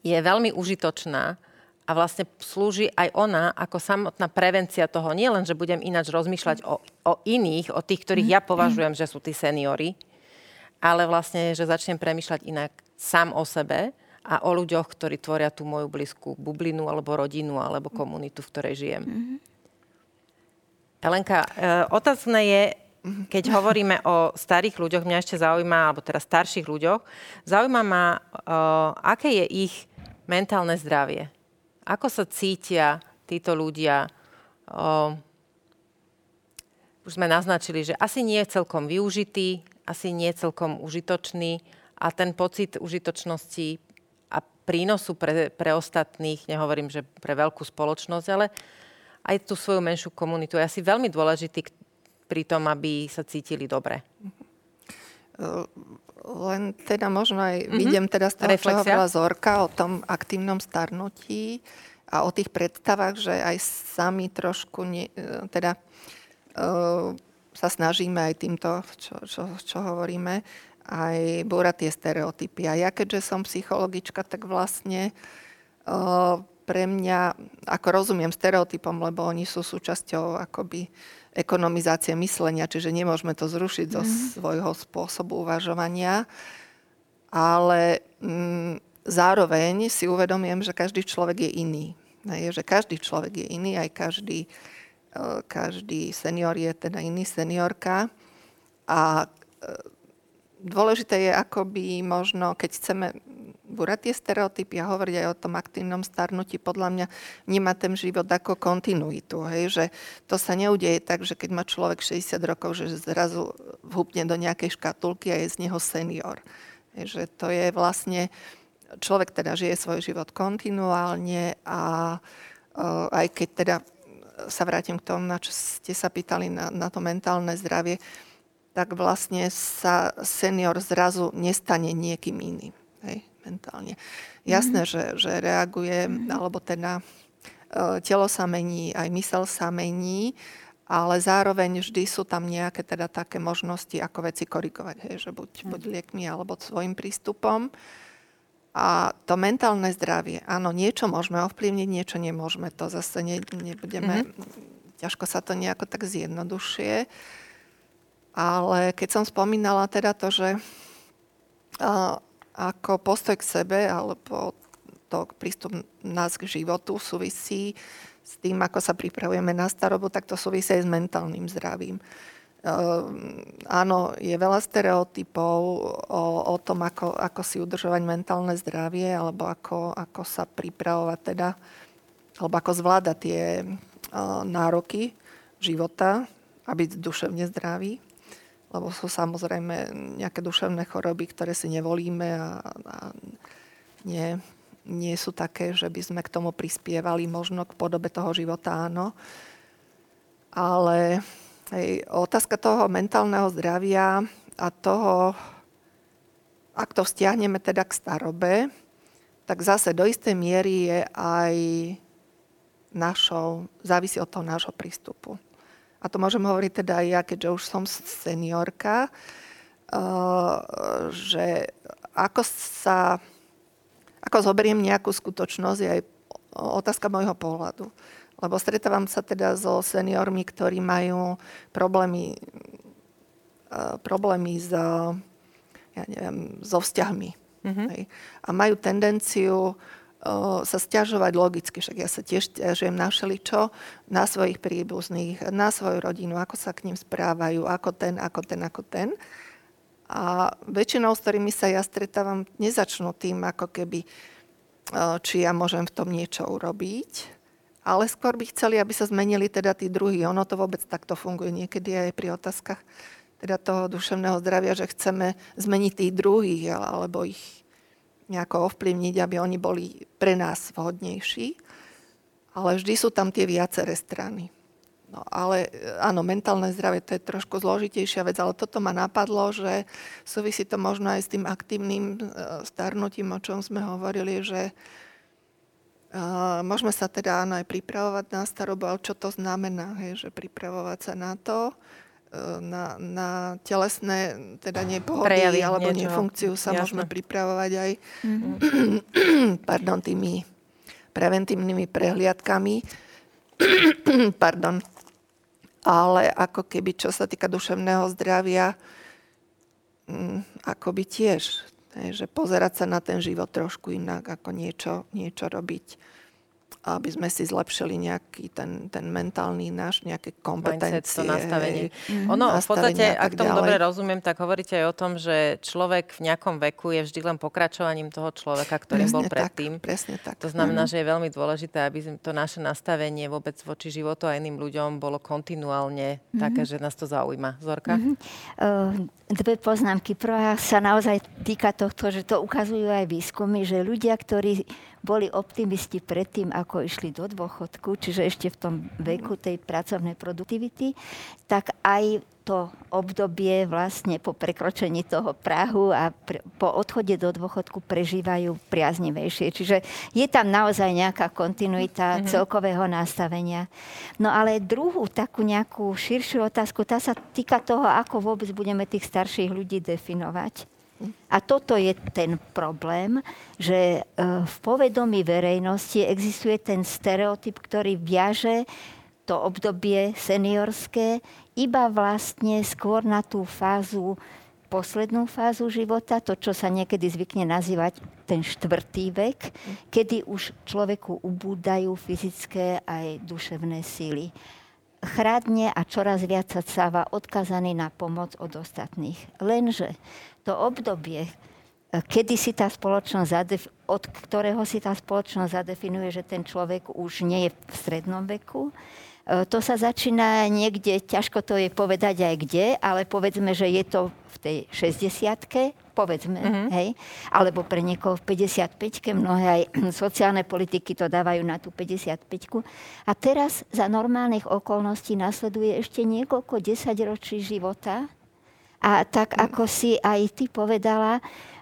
je veľmi užitočná a vlastne slúži aj ona ako samotná prevencia toho. Nie len, že budem ináč rozmýšľať o, o iných, o tých, ktorých ja považujem, že sú tí seniory, ale vlastne, že začnem premýšľať inak sám o sebe a o ľuďoch, ktorí tvoria tú moju blízku bublinu alebo rodinu alebo komunitu, v ktorej žijem. Mm-hmm. E, otázne je, keď hovoríme o starých ľuďoch, mňa ešte zaujíma, alebo teraz starších ľuďoch, zaujíma ma, uh, aké je ich mentálne zdravie. Ako sa cítia títo ľudia? Uh, už sme naznačili, že asi nie je celkom využitý, asi nie je celkom užitočný a ten pocit užitočnosti prínosu pre, pre ostatných, nehovorím, že pre veľkú spoločnosť, ale aj tú svoju menšiu komunitu je asi veľmi dôležitý pri tom, aby sa cítili dobre. Len teda možno aj mm-hmm. vidím teda z toho, Reflexia? čo hovorila Zorka o tom aktívnom starnutí a o tých predstavách, že aj sami trošku ne, teda uh, sa snažíme aj týmto, čo, čo, čo hovoríme, aj búrať tie stereotypy. A ja keďže som psychologička, tak vlastne uh, pre mňa, ako rozumiem stereotypom, lebo oni sú súčasťou akoby ekonomizácie myslenia, čiže nemôžeme to zrušiť mm. zo mhm. svojho spôsobu uvažovania, ale mm, zároveň si uvedomujem, že každý človek je iný. Je, že každý človek je iný, aj každý, každý senior je teda iný seniorka. A dôležité je akoby možno, keď chceme búrať tie stereotypy a hovoriť aj o tom aktívnom starnutí, podľa mňa nemá ten život ako kontinuitu. Hej? Že to sa neudeje tak, že keď má človek 60 rokov, že zrazu vhupne do nejakej škatulky a je z neho senior. Hej? Že to je vlastne, človek teda žije svoj život kontinuálne a uh, aj keď teda sa vrátim k tomu, na čo ste sa pýtali na, na to mentálne zdravie, tak vlastne sa senior zrazu nestane niekým iným. Hej? Mentálne. Jasné, mm-hmm. že, že reaguje, alebo teda e, telo sa mení, aj mysel sa mení, ale zároveň vždy sú tam nejaké teda také možnosti, ako veci korigovať, hej, že buď, mm. buď liekmi alebo svojim prístupom. A to mentálne zdravie, áno, niečo môžeme ovplyvniť, niečo nemôžeme. To zase ne, nebudeme, mm-hmm. ťažko sa to nejako tak zjednodušie. Ale keď som spomínala teda to, že uh, ako postoj k sebe alebo to prístup nás k životu súvisí s tým, ako sa pripravujeme na starobu, tak to súvisí aj s mentálnym zdravím. Uh, áno, je veľa stereotypov o, o tom, ako, ako si udržovať mentálne zdravie, alebo ako, ako sa pripravovať teda, alebo ako zvládať tie uh, nároky života a byť duševne zdravý lebo sú samozrejme nejaké duševné choroby, ktoré si nevolíme a, a nie, nie sú také, že by sme k tomu prispievali, možno k podobe toho života, áno. Ale hej, otázka toho mentálneho zdravia a toho, ak to vzťahneme teda k starobe, tak zase do istej miery je aj našou, závisí od toho nášho prístupu a to môžem hovoriť teda aj ja, keďže už som seniorka, eh, že ako sa, ako zoberiem nejakú skutočnosť je aj otázka môjho pohľadu. Lebo stretávam sa teda so seniormi, ktorí majú problémy, eh, problémy s, ja neviem, so vzťahmi. Mm-hmm. A majú tendenciu sa stiažovať logicky, však ja sa tiež stiažujem na všeličo, na svojich príbuzných, na svoju rodinu, ako sa k ním správajú, ako ten, ako ten, ako ten. A väčšinou, s ktorými sa ja stretávam, nezačnú tým, ako keby, či ja môžem v tom niečo urobiť, ale skôr by chceli, aby sa zmenili teda tí druhí. Ono to vôbec takto funguje niekedy aj pri otázkach teda toho duševného zdravia, že chceme zmeniť tých druhých alebo ich nejako ovplyvniť, aby oni boli pre nás vhodnejší. Ale vždy sú tam tie viaceré strany. No ale áno, mentálne zdravie to je trošku zložitejšia vec, ale toto ma napadlo, že súvisí to možno aj s tým aktívnym e, starnutím, o čom sme hovorili, že uh, môžeme sa teda áno aj pripravovať na starobu, ale čo to znamená, hej, že pripravovať sa na to, na, na telesné teda nepohody Prejavy alebo niečo. nefunkciu sa Jasne. môžeme pripravovať aj mm-hmm. pardon, tými preventívnymi prehliadkami. pardon. Ale ako keby, čo sa týka duševného zdravia, mm, ako by tiež, že pozerať sa na ten život trošku inak, ako niečo, niečo robiť aby sme si zlepšili nejaký ten, ten mentálny náš, nejaké kompetencie. Mindset, to nastavenie. Mm-hmm. Ono, v podstate, ak tomu dobre rozumiem, tak hovoríte aj o tom, že človek v nejakom veku je vždy len pokračovaním toho človeka, ktorým presne bol predtým. Tak, presne tak. To znamená, mm-hmm. že je veľmi dôležité, aby to naše nastavenie vôbec voči životu a iným ľuďom bolo kontinuálne mm-hmm. také, že nás to zaujíma. Zorka? Mm-hmm. Uh, dve poznámky. Prvá sa naozaj týka tohto, že to ukazujú aj výskumy, že ľudia, ktorí boli optimisti predtým, ako išli do dôchodku, čiže ešte v tom veku tej pracovnej produktivity, tak aj to obdobie vlastne po prekročení toho Prahu a pr- po odchode do dôchodku prežívajú priaznivejšie. Čiže je tam naozaj nejaká kontinuita mm-hmm. celkového nastavenia. No ale druhú takú nejakú širšiu otázku, tá sa týka toho, ako vôbec budeme tých starších ľudí definovať. A toto je ten problém, že e, v povedomí verejnosti existuje ten stereotyp, ktorý viaže to obdobie seniorské iba vlastne skôr na tú fázu, poslednú fázu života, to, čo sa niekedy zvykne nazývať ten štvrtý vek, kedy už človeku ubúdajú fyzické aj duševné síly chradne a čoraz viac sa cáva odkazaný na pomoc od ostatných. Lenže to obdobie kedy si tá spoločnosť, zadef- od ktorého si tá spoločnosť zadefinuje, že ten človek už nie je v strednom veku. E, to sa začína niekde, ťažko to je povedať aj kde, ale povedzme, že je to v tej 60 povedzme, mm-hmm. hej, alebo pre niekoho v 55-ke, mnohé aj sociálne politiky to dávajú na tú 55-ku. A teraz za normálnych okolností nasleduje ešte niekoľko desaťročí života, a tak ako si aj ty povedala,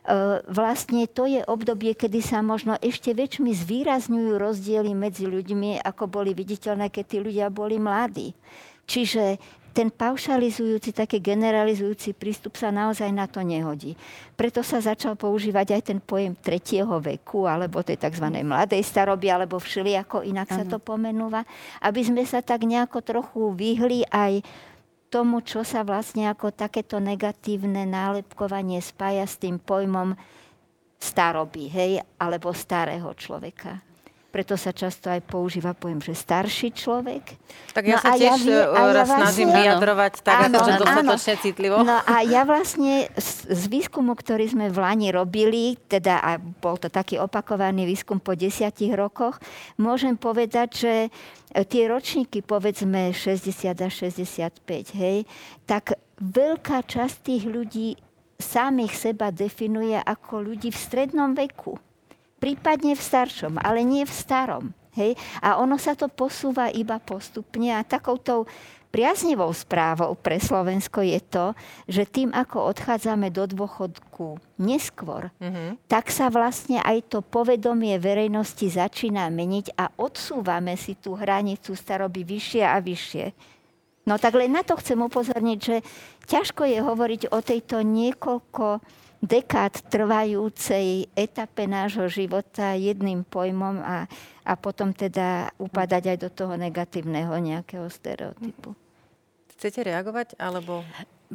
E, vlastne to je obdobie, kedy sa možno ešte väčšmi zvýrazňujú rozdiely medzi ľuďmi, ako boli viditeľné, keď tí ľudia boli mladí. Čiže ten paušalizujúci, taký generalizujúci prístup sa naozaj na to nehodí. Preto sa začal používať aj ten pojem tretieho veku, alebo tej tzv. mladej staroby, alebo všelijako inak sa to pomenúva, aby sme sa tak nejako trochu vyhli aj tomu, čo sa vlastne ako takéto negatívne nálepkovanie spája s tým pojmom staroby, hej, alebo starého človeka. Preto sa často aj používa pojem, že starší človek. Tak ja no sa tiež ja, e, ja vlastne, snažím vyjadrovať tak, áno, akože dostatočne citlivo. No a ja vlastne z, z výskumu, ktorý sme v Lani robili, teda a bol to taký opakovaný výskum po desiatich rokoch, môžem povedať, že E, tie ročníky, povedzme 60 a 65, hej, tak veľká časť tých ľudí samých seba definuje ako ľudí v strednom veku. Prípadne v staršom, ale nie v starom. Hej? A ono sa to posúva iba postupne a takoutou priaznivou správou pre Slovensko je to, že tým, ako odchádzame do dôchodku neskôr, mm-hmm. tak sa vlastne aj to povedomie verejnosti začína meniť a odsúvame si tú hranicu staroby vyššie a vyššie. No tak len na to chcem upozorniť, že ťažko je hovoriť o tejto niekoľko dekád trvajúcej etape nášho života jedným pojmom a a potom teda upadať aj do toho negatívneho nejakého stereotypu. Chcete reagovať, alebo...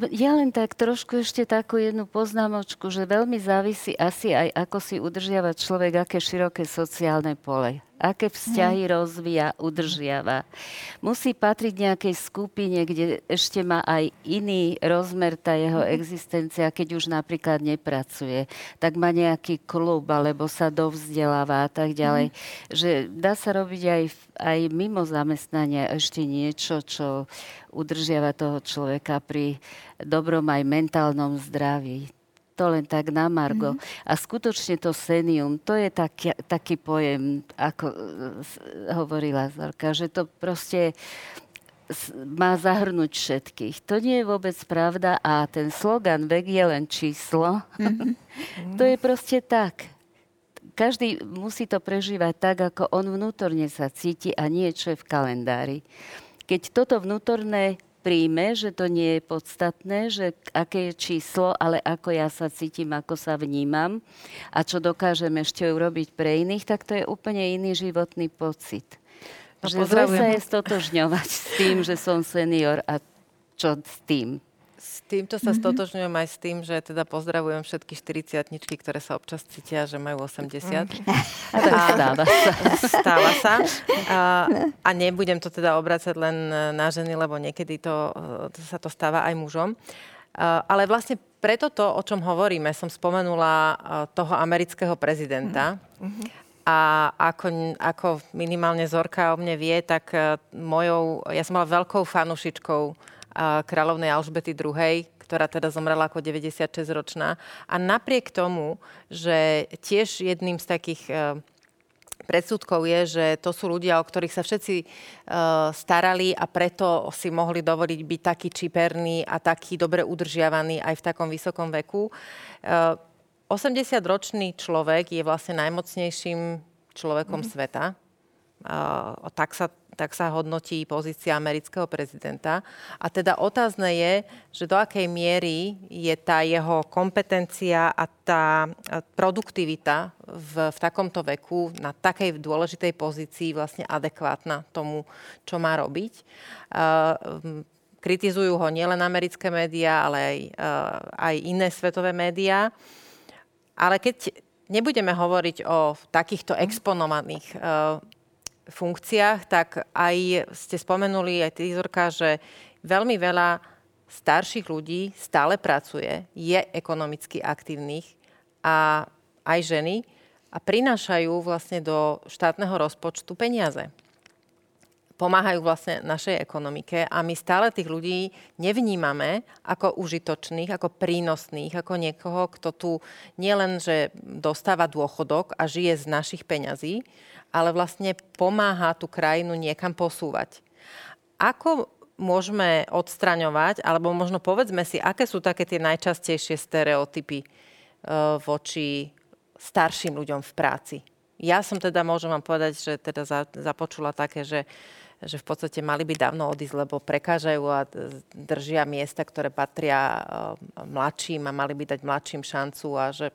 Ja len tak trošku ešte takú jednu poznámočku, že veľmi závisí asi aj ako si udržiava človek, aké široké sociálne pole aké vzťahy rozvíja, udržiava. Musí patriť nejakej skupine, kde ešte má aj iný rozmer tá jeho mhm. existencia, keď už napríklad nepracuje, tak má nejaký klub, alebo sa dovzdeláva a tak ďalej. Mm. Že dá sa robiť aj, aj mimo zamestnania ešte niečo, čo udržiava toho človeka pri dobrom aj mentálnom zdraví to len tak na Margo. Mm-hmm. A skutočne to senium, to je taký, taký pojem, ako e, hovorila Zorka, že to proste má zahrnúť všetkých. To nie je vôbec pravda a ten slogan vek je len číslo. Mm-hmm. to je proste tak. Každý musí to prežívať tak, ako on vnútorne sa cíti a nie čo je v kalendári. Keď toto vnútorné príjme, že to nie je podstatné, že aké je číslo, ale ako ja sa cítim, ako sa vnímam a čo dokážem ešte urobiť pre iných, tak to je úplne iný životný pocit. No, že zle sa je stotožňovať s tým, že som senior a čo s tým týmto sa mm-hmm. stotožňujem aj s tým, že teda pozdravujem všetky 40 ktoré sa občas cítia, že majú 80. Mm. A, stáva sa. Stáva sa. A, a nebudem to teda obracať len na ženy, lebo niekedy to, to sa to stáva aj mužom. A, ale vlastne preto to, o čom hovoríme, som spomenula toho amerického prezidenta. Mm-hmm. A ako, ako minimálne Zorka o mne vie, tak mojou, ja som bola veľkou fanušičkou kráľovnej Alžbety II, ktorá teda zomrela ako 96-ročná. A napriek tomu, že tiež jedným z takých e, predsudkov je, že to sú ľudia, o ktorých sa všetci uh, starali a preto si mohli dovoliť byť taký čiperný a taký dobre udržiavaný aj v takom vysokom veku. Uh, e, 80-ročný človek je vlastne najmocnejším človekom mm. sveta. Tak sa tak sa hodnotí pozícia amerického prezidenta. A teda otázne je, že do akej miery je tá jeho kompetencia a tá produktivita v, v takomto veku na takej dôležitej pozícii vlastne adekvátna tomu, čo má robiť. Kritizujú ho nielen americké médiá, ale aj, aj iné svetové médiá. Ale keď nebudeme hovoriť o takýchto exponovaných uh, funkciách, tak aj ste spomenuli, aj ty, Zorka, že veľmi veľa starších ľudí stále pracuje, je ekonomicky aktívnych a aj ženy a prinášajú vlastne do štátneho rozpočtu peniaze. Pomáhajú vlastne našej ekonomike a my stále tých ľudí nevnímame ako užitočných, ako prínosných, ako niekoho, kto tu nielen, že dostáva dôchodok a žije z našich peňazí, ale vlastne pomáha tú krajinu niekam posúvať. Ako môžeme odstraňovať, alebo možno povedzme si, aké sú také tie najčastejšie stereotypy uh, voči starším ľuďom v práci. Ja som teda, môžem vám povedať, že teda započula také, že že v podstate mali by dávno odísť, lebo prekážajú a držia miesta, ktoré patria eh, mladším a mali by dať mladším šancu a že,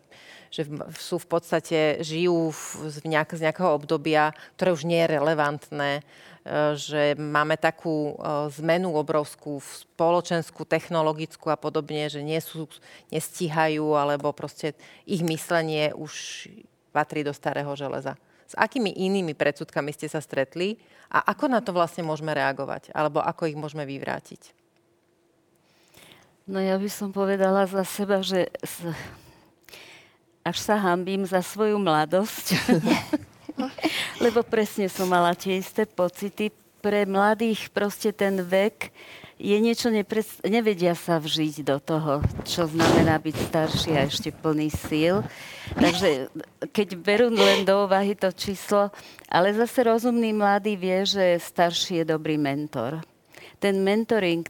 že sú v podstate, žijú v nejak, z nejakého obdobia, ktoré už nie je relevantné, eh, že máme takú eh, zmenu obrovskú spoločenskú, technologickú a podobne, že nie sú, nestíhajú, alebo proste ich myslenie už patrí do starého železa. S akými inými predsudkami ste sa stretli a ako na to vlastne môžeme reagovať? Alebo ako ich môžeme vyvrátiť? No ja by som povedala za seba, že až sa hambím za svoju mladosť. Lebo presne som mala tie isté pocity. Pre mladých proste ten vek je niečo, nepres- nevedia sa vžiť do toho, čo znamená byť starší a ešte plný síl. Takže keď berú len do úvahy to číslo, ale zase rozumný mladý vie, že starší je dobrý mentor. Ten mentoring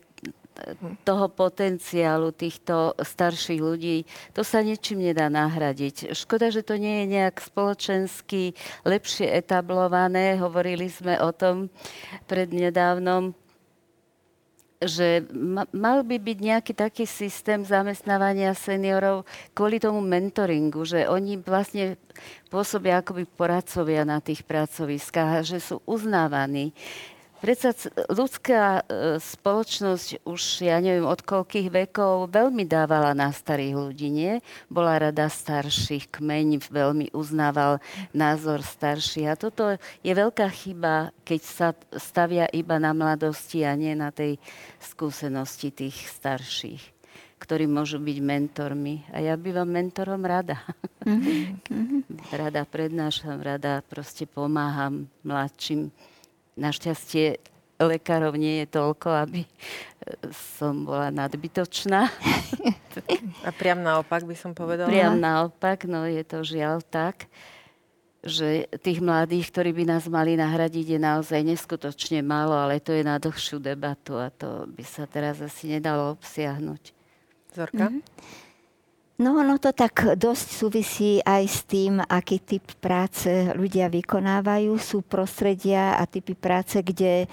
toho potenciálu týchto starších ľudí, to sa ničím nedá nahradiť. Škoda, že to nie je nejak spoločensky lepšie etablované. Hovorili sme o tom prednedávnom že mal by byť nejaký taký systém zamestnávania seniorov kvôli tomu mentoringu, že oni vlastne pôsobia akoby poradcovia na tých pracoviskách že sú uznávaní. Predsa ľudská e, spoločnosť už, ja neviem, od koľkých vekov veľmi dávala na starých ľudí, nie? Bola rada starších, kmeň veľmi uznával názor starších. A toto je veľká chyba, keď sa stavia iba na mladosti a nie na tej skúsenosti tých starších, ktorí môžu byť mentormi. A ja bývam mentorom rada. Mm-hmm. rada prednášam, rada proste pomáham mladším Našťastie lekárov nie je toľko, aby e, som bola nadbytočná. A priam naopak by som povedala? Priam naopak, no je to žiaľ tak, že tých mladých, ktorí by nás mali nahradiť, je naozaj neskutočne málo, ale to je na dlhšiu debatu a to by sa teraz asi nedalo obsiahnuť. Zorka? Mm-hmm. No ono to tak dosť súvisí aj s tým, aký typ práce ľudia vykonávajú. Sú prostredia a typy práce, kde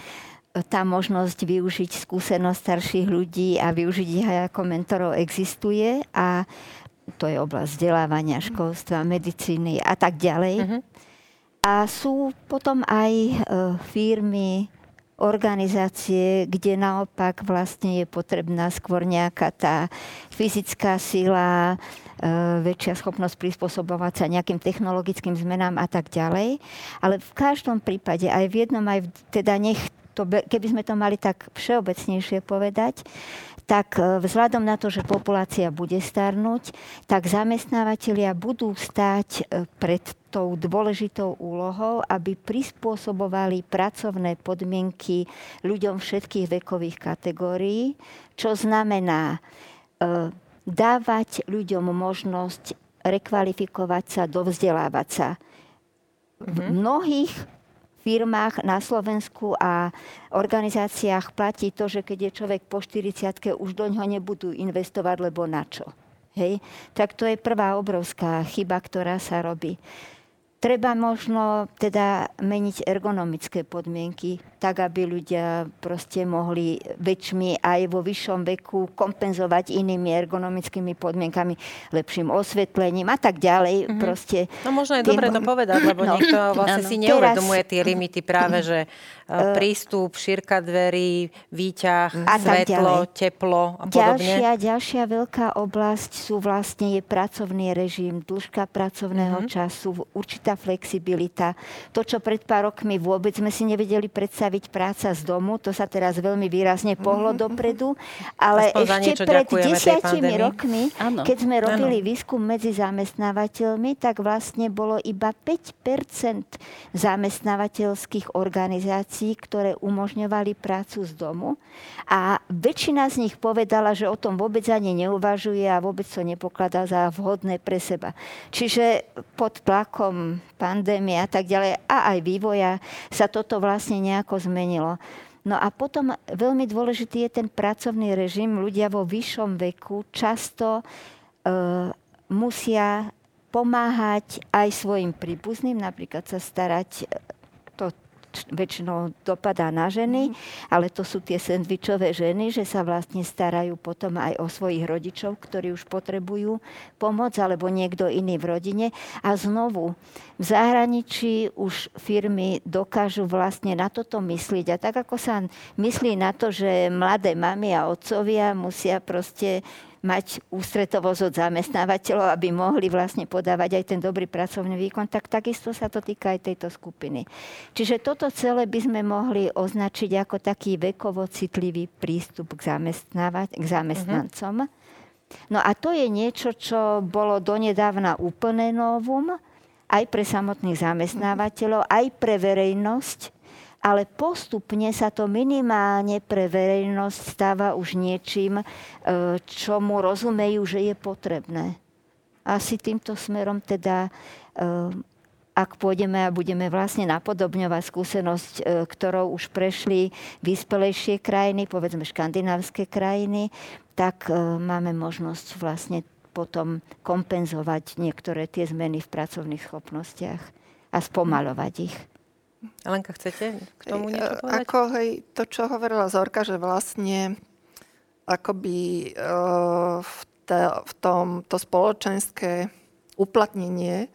tá možnosť využiť skúsenosť starších ľudí a využiť ich aj ako mentorov existuje a to je oblasť vzdelávania, školstva, medicíny a tak ďalej. Uh-huh. A sú potom aj e, firmy, organizácie, kde naopak vlastne je potrebná skôr nejaká tá fyzická sila, e, väčšia schopnosť prispôsobovať sa nejakým technologickým zmenám a tak ďalej. Ale v každom prípade, aj v jednom, aj v, teda nech to, keby sme to mali tak všeobecnejšie povedať, tak e, vzhľadom na to, že populácia bude starnúť, tak zamestnávateľia budú stáť e, pred tou dôležitou úlohou, aby prispôsobovali pracovné podmienky ľuďom všetkých vekových kategórií, čo znamená e, dávať ľuďom možnosť rekvalifikovať sa, dovzdelávať sa. V mhm. mnohých firmách na Slovensku a organizáciách platí to, že keď je človek po 40 už do ňoho nebudú investovať, lebo na čo. Hej? Tak to je prvá obrovská chyba, ktorá sa robí. Treba možno teda meniť ergonomické podmienky, tak aby ľudia proste mohli väčšmi aj vo vyššom veku kompenzovať inými ergonomickými podmienkami, lepším osvetlením a tak ďalej. Mm-hmm. Proste no možno je tým... dobre to povedať, lebo no. niekto vlastne ano. si neuvedomuje tie limity práve, že uh, prístup, šírka dverí, výťah, a svetlo, teplo a podobne. Ďalšia, ďalšia veľká oblasť sú vlastne je pracovný režim, dĺžka pracovného mm-hmm. času, určitá flexibilita. To, čo pred pár rokmi vôbec sme si nevedeli predstaviť práca z domu, to sa teraz veľmi výrazne pohlo mm-hmm. dopredu, ale Aspoň ešte pred desiatimi rokmi, ano. keď sme robili ano. výskum medzi zamestnávateľmi, tak vlastne bolo iba 5% zamestnávateľských organizácií, ktoré umožňovali prácu z domu. A väčšina z nich povedala, že o tom vôbec ani neuvažuje a vôbec to nepokladá za vhodné pre seba. Čiže pod tlakom pandémie a tak ďalej a aj vývoja sa toto vlastne nejako zmenilo. No a potom veľmi dôležitý je ten pracovný režim. Ľudia vo vyššom veku často e, musia pomáhať aj svojim príbuzným, napríklad sa starať väčšinou dopadá na ženy, mm. ale to sú tie sendvičové ženy, že sa vlastne starajú potom aj o svojich rodičov, ktorí už potrebujú pomoc, alebo niekto iný v rodine. A znovu, v zahraničí už firmy dokážu vlastne na toto myslieť. A tak ako sa myslí na to, že mladé mamy a otcovia musia proste mať ústretovosť od zamestnávateľov, aby mohli vlastne podávať aj ten dobrý pracovný výkon, tak takisto sa to týka aj tejto skupiny. Čiže toto celé by sme mohli označiť ako taký vekovo citlivý prístup k, k zamestnancom. No a to je niečo, čo bolo donedávna úplné novum, aj pre samotných zamestnávateľov, aj pre verejnosť, ale postupne sa to minimálne pre verejnosť stáva už niečím, e, čo mu rozumejú, že je potrebné. Asi týmto smerom teda, e, ak pôjdeme a budeme vlastne napodobňovať skúsenosť, e, ktorou už prešli vyspelejšie krajiny, povedzme škandinávské krajiny, tak máme možnosť vlastne potom kompenzovať niektoré tie zmeny v pracovných schopnostiach a spomalovať ich. Lenka, chcete k tomu niečo povedať? Ako hej, to, čo hovorila Zorka, že vlastne akoby uh, v, te, v tom to spoločenské uplatnenie,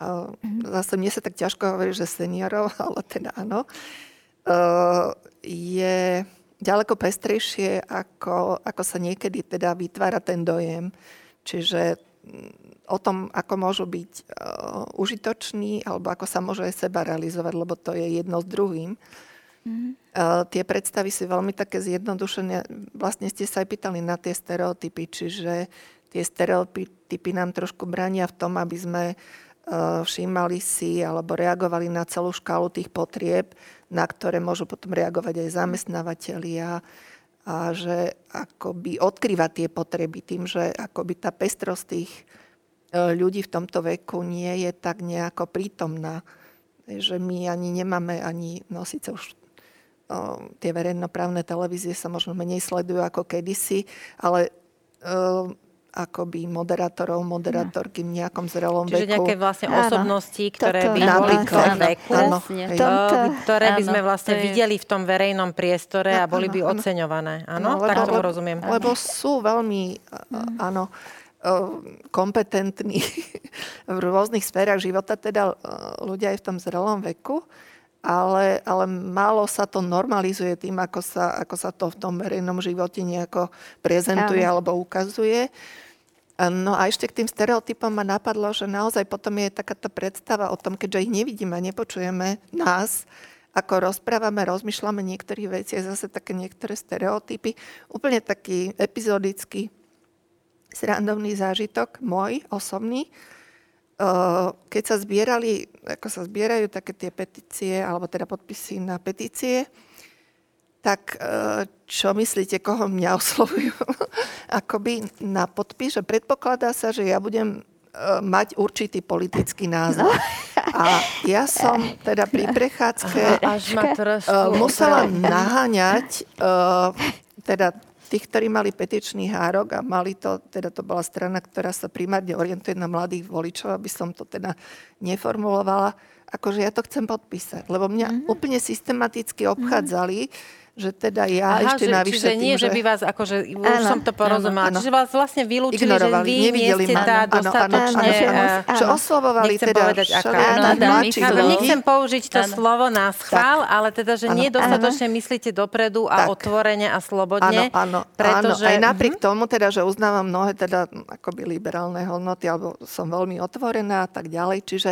uh, mm-hmm. zase mne sa tak ťažko hovorí, že seniorov, ale teda áno, uh, je ďaleko pestrejšie, ako, ako sa niekedy teda vytvára ten dojem. Čiže o tom, ako môžu byť uh, užitoční alebo ako sa môžu aj seba realizovať, lebo to je jedno s druhým. Mm-hmm. Uh, tie predstavy si veľmi také zjednodušené. Vlastne ste sa aj pýtali na tie stereotypy, čiže tie stereotypy nám trošku brania v tom, aby sme uh, všímali si alebo reagovali na celú škálu tých potrieb, na ktoré môžu potom reagovať aj zamestnávateľia a že akoby odkrýva tie potreby tým, že akoby tá pestrosť tých ľudí v tomto veku nie je tak nejako prítomná. Že my ani nemáme ani, no síce už o, tie verejnoprávne televízie sa možno menej sledujú ako kedysi, ale o, akoby moderátorov, moderátorky v nejakom zrelom Čiže veku. Čiže nejaké vlastne osobnosti, ktoré Toto, by boli v tom veku, áno, Tomto, ktoré by sme vlastne je... videli v tom verejnom priestore a boli by oceňované. Áno, no, tak to rozumiem. Lebo sú veľmi, áno, kompetentní v rôznych sférach života, teda ľudia aj v tom zrelom veku, ale, ale málo sa to normalizuje tým, ako sa, ako sa to v tom verejnom živote nejako prezentuje Áno. alebo ukazuje. No a ešte k tým stereotypom ma napadlo, že naozaj potom je takáto predstava o tom, keďže ich nevidíme a nepočujeme nás, ako rozprávame, rozmýšľame niektorých veci, zase také niektoré stereotypy, úplne taký epizodický srandovný zážitok, môj osobný. Keď sa zbierali, ako sa zbierajú také tie petície, alebo teda podpisy na petície, tak čo myslíte, koho mňa oslovujú? Akoby na podpis, že predpokladá sa, že ja budem mať určitý politický názor. No. A ja som teda pri prechádzke musela naháňať teda tých, ktorí mali petičný hárok a mali to, teda to bola strana, ktorá sa primárne orientuje na mladých voličov, aby som to teda neformulovala, akože ja to chcem podpísať. Lebo mňa mm-hmm. úplne systematicky obchádzali že teda ja Aha, ešte že, navyše čiže tým, nie, že že... by vás, akože, už Áno, som to porozumela, áno, áno. čiže vás vlastne vylúčili, že vy nie ste ma. tá Áno, dostatočne... áno, áno. áno. Že oslovovali Nechcem teda povedať, aká. Áno, áno, áno, nechcem použiť to Áno. slovo na schvál, ale teda, že Áno. nie dostatočne myslíte dopredu a Tak. otvorene a slobodne. áno, pretože, áno. Aj napriek Mhm. tomu, teda, že uznávam mnohé teda akoby liberálne hodnoty, alebo som veľmi otvorená a tak ďalej. Čiže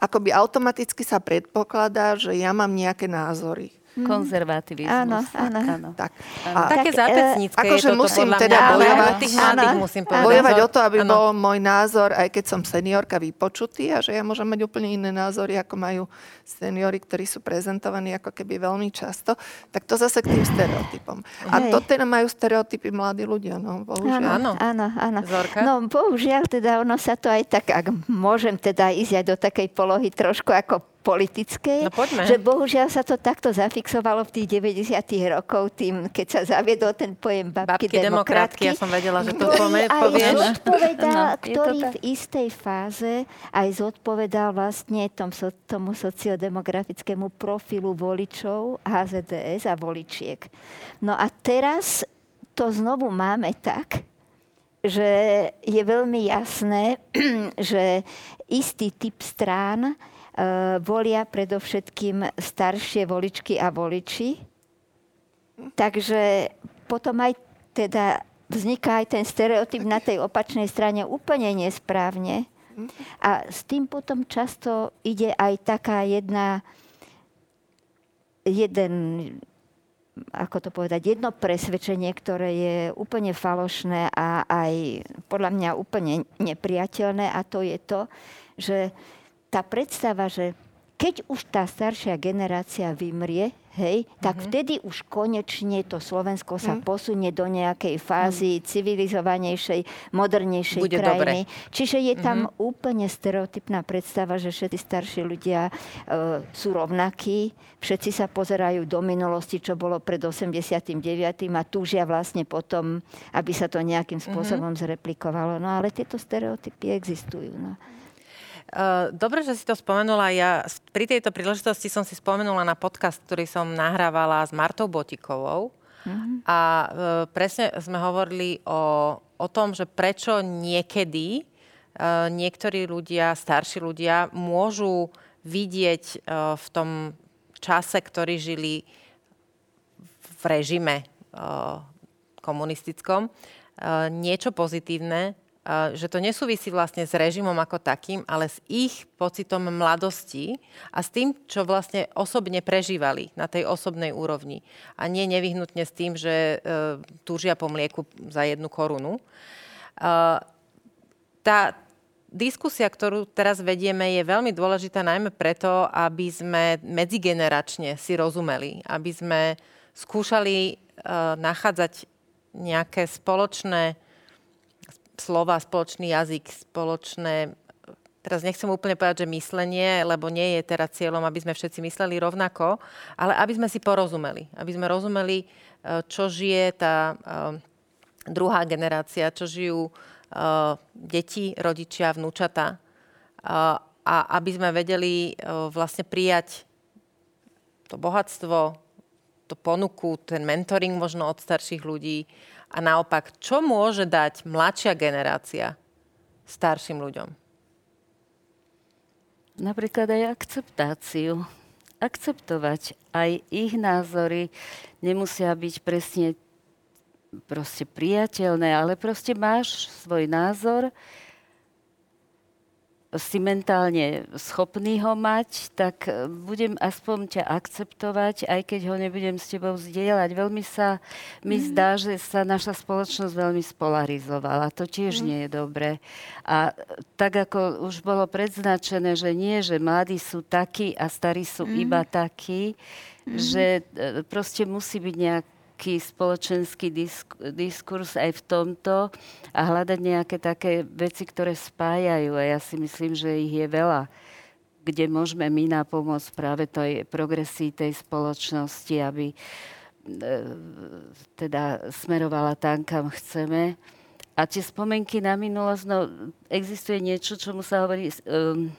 akoby automaticky sa predpokladá, že ja mám nejaké názory. Konzervativizmus. Áno, áno. Tak. Áno. A Také Tak, zápecnícke akože je toto musím podľa teda mňa, bojovať. tých mladých Áno, musím áno. povedať. bojovať o to, aby Áno. bol môj názor, aj keď som seniorka, vypočutý a že ja môžem mať úplne iné názory, ako majú seniori, ktorí sú prezentovaní ako keby veľmi často, tak to zase k tým stereotypom. A Hej. to teda majú stereotypy mladí ľudia, no, bohužiaľ. Áno. áno, áno. Zorka? No bohužiaľ, teda ono sa to aj tak, ak môžem teda ísť aj do takej polohy trošku ako politickej, No poďme. že bohužiaľ sa to takto zafixovalo v tých 90 rokov tým, keď sa zaviedol ten pojem babky, Babky demokratky, ja som vedela, že to povieš. zodpovedal, to ktorý tak. v istej fáze aj zodpovedal vlastne tom, tomu sociodemografickému profilu voličov HZDS a voličiek. No a teraz to znovu máme tak, že je veľmi jasné, že istý typ strán volia predovšetkým staršie voličky a voliči. Takže potom aj teda vzniká aj ten stereotyp na tej opačnej strane úplne nesprávne. A s tým potom často ide aj taká jedna, jeden, ako to povedať, jedno presvedčenie, ktoré je úplne falošné a aj podľa mňa úplne nepriateľné a to je to, že tá predstava, že keď už tá staršia generácia vymrie, hej, tak vtedy už konečne to Slovensko sa posunie do nejakej fázy civilizovanejšej, modernejšej Bude krajiny. dobre. Čiže je tam úplne stereotypná predstava, že všetci starší ľudia e, sú rovnakí, všetci sa pozerajú do minulosti, čo bolo pred 89. a túžia vlastne potom, aby sa to nejakým spôsobom zreplikovalo. No ale tieto stereotypy existujú. No. Uh, Dobre, že si to spomenula. Ja pri tejto príležitosti som si spomenula na podcast, ktorý som nahrávala s Martou Botikovou. A uh, presne sme hovorili o, o tom, že prečo niekedy uh, niektorí ľudia, starší ľudia, môžu vidieť uh, v tom čase, ktorý žili v režime komunistickom, niečo pozitívne, že to nesúvisí vlastne s režimom ako takým, ale s ich pocitom mladosti a s tým, čo vlastne osobne prežívali na tej osobnej úrovni. A nie nevyhnutne s tým, že uh, túžia po mlieku za jednu korunu. Uh, tá diskusia, ktorú teraz vedieme, je veľmi dôležitá najmä preto, aby sme medzigeneračne si rozumeli, aby sme skúšali uh, nachádzať nejaké spoločné slova, spoločný jazyk, spoločné teraz nechcem úplne povedať, že myslenie, lebo nie je teraz cieľom, aby sme všetci mysleli rovnako, ale aby sme si porozumeli. Aby sme rozumeli, eh, čo žije tá eh, druhá generácia, čo žijú eh, deti, rodičia, vnúčata. A, aby sme vedeli vlastne prijať to bohatstvo, to ponuku, ten mentoring možno od starších ľudí a naopak, čo môže dať mladšia generácia starším ľuďom? Napríklad aj akceptáciu. Akceptovať aj ich názory nemusia byť presne proste priateľné, ale proste máš svoj názor, si mentálne schopný ho mať, tak e, budem aspoň ťa akceptovať, aj keď ho nebudem s tebou zdieľať. Veľmi sa mi zdá, že sa naša spoločnosť veľmi spolarizovala. To tiež nie je dobré. A e, tak ako už bolo predznačené, že nie, že mladí sú takí a starí sú iba takí, že e, proste musí byť nejak nejaký spoločenský disk, diskurs aj v tomto a hľadať nejaké také veci, ktoré spájajú. A ja si myslím, že ich je veľa, kde môžeme my napomôcť práve tej progresii tej spoločnosti, aby e, teda smerovala tam, kam chceme. A tie spomenky na minulosť, no existuje niečo, čomu sa hovorí um,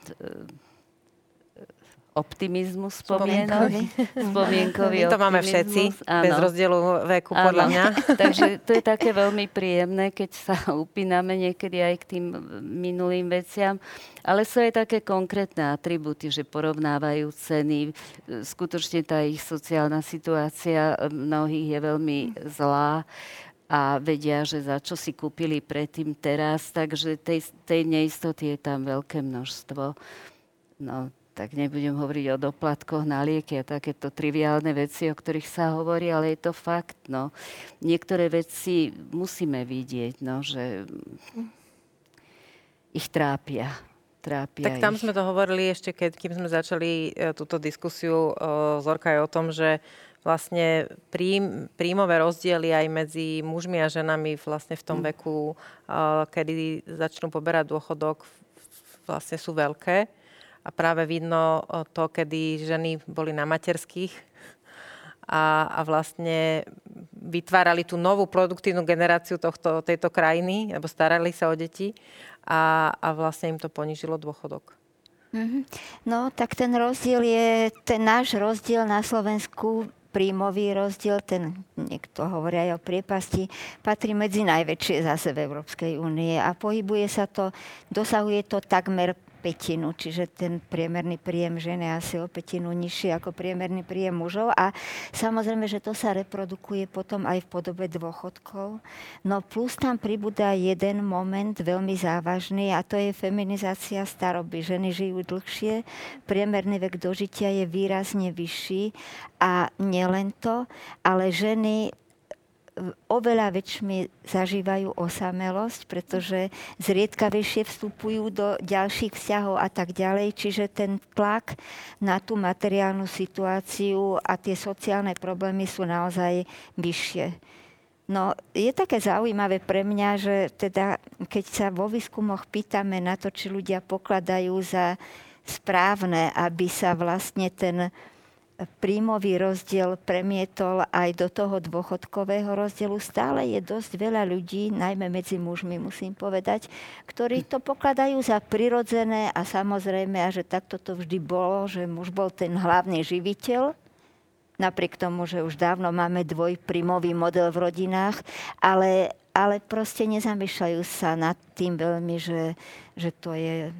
optimizmu spomienok. Spomienkový To máme všetci, áno. bez rozdielu veku, podľa áno. mňa. Takže to je také veľmi príjemné, keď sa upíname niekedy aj k tým minulým veciam. Ale sú aj také konkrétne atributy, že porovnávajú ceny. Skutočne tá ich sociálna situácia mnohých je veľmi zlá a vedia, že za čo si kúpili predtým teraz, takže tej, tej neistoty je tam veľké množstvo. No, tak nebudem hovoriť o doplatkoch na lieky a takéto triviálne veci, o ktorých sa hovorí, ale je to fakt. No. Niektoré veci musíme vidieť, no, že ich trápia. trápia tak tam ich. sme to hovorili ešte, keď, kým sme začali e, túto diskusiu, e, Zorka je o tom, že vlastne príjm, príjmové rozdiely aj medzi mužmi a ženami vlastne v tom mm. veku, e, kedy začnú poberať dôchodok, vlastne sú veľké a práve vidno to, kedy ženy boli na materských a, a vlastne vytvárali tú novú produktívnu generáciu tohto, tejto krajiny, alebo starali sa o deti a, a vlastne im to ponížilo dôchodok. Mm-hmm. No, tak ten rozdiel je, ten náš rozdiel na Slovensku príjmový rozdiel, ten niekto hovorí aj o priepasti, patrí medzi najväčšie zase v Európskej únie a pohybuje sa to, dosahuje to takmer petinu, čiže ten priemerný príjem ženy je asi o petinu nižší ako priemerný príjem mužov a samozrejme, že to sa reprodukuje potom aj v podobe dôchodkov. No plus tam pribúda jeden moment veľmi závažný a to je feminizácia staroby. Ženy žijú dlhšie, priemerný vek dožitia je výrazne vyšší a nielen to, ale ženy oveľa väčšmi zažívajú osamelosť, pretože zriedkavejšie vstupujú do ďalších vzťahov a tak ďalej. Čiže ten tlak na tú materiálnu situáciu a tie sociálne problémy sú naozaj vyššie. No, je také zaujímavé pre mňa, že teda, keď sa vo výskumoch pýtame na to, či ľudia pokladajú za správne, aby sa vlastne ten príjmový rozdiel premietol aj do toho dôchodkového rozdielu. Stále je dosť veľa ľudí, najmä medzi mužmi musím povedať, ktorí to pokladajú za prirodzené a samozrejme, a že takto to vždy bolo, že muž bol ten hlavný živiteľ, napriek tomu, že už dávno máme dvojprímový model v rodinách, ale, ale proste nezamýšľajú sa nad tým veľmi, že, že to je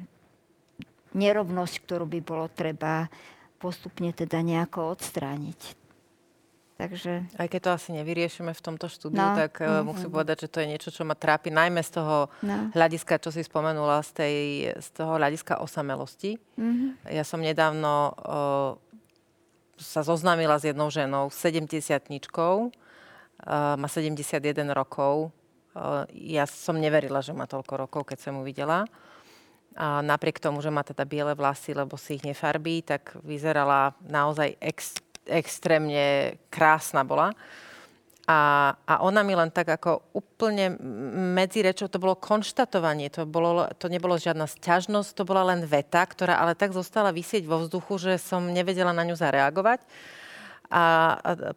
nerovnosť, ktorú by bolo treba postupne teda nejako odstrániť. Takže... Aj keď to asi nevyriešime v tomto štúdiu, no, tak uh, musím povedať, že to je niečo, čo ma trápi najmä z toho no. hľadiska, čo si spomenula, z, tej, z toho hľadiska osamelosti. Uh-huh. Ja som nedávno uh, sa zoznámila s jednou ženou, 70-tničkou, uh, má 71 rokov. Uh, ja som neverila, že má toľko rokov, keď som mu videla. A napriek tomu, že má teda biele vlasy, lebo si ich nefarbí, tak vyzerala naozaj ex, extrémne krásna bola. A, a ona mi len tak ako úplne medzi rečou, to bolo konštatovanie, to, bolo, to nebolo žiadna sťažnosť, to bola len veta, ktorá ale tak zostala vysieť vo vzduchu, že som nevedela na ňu zareagovať. A,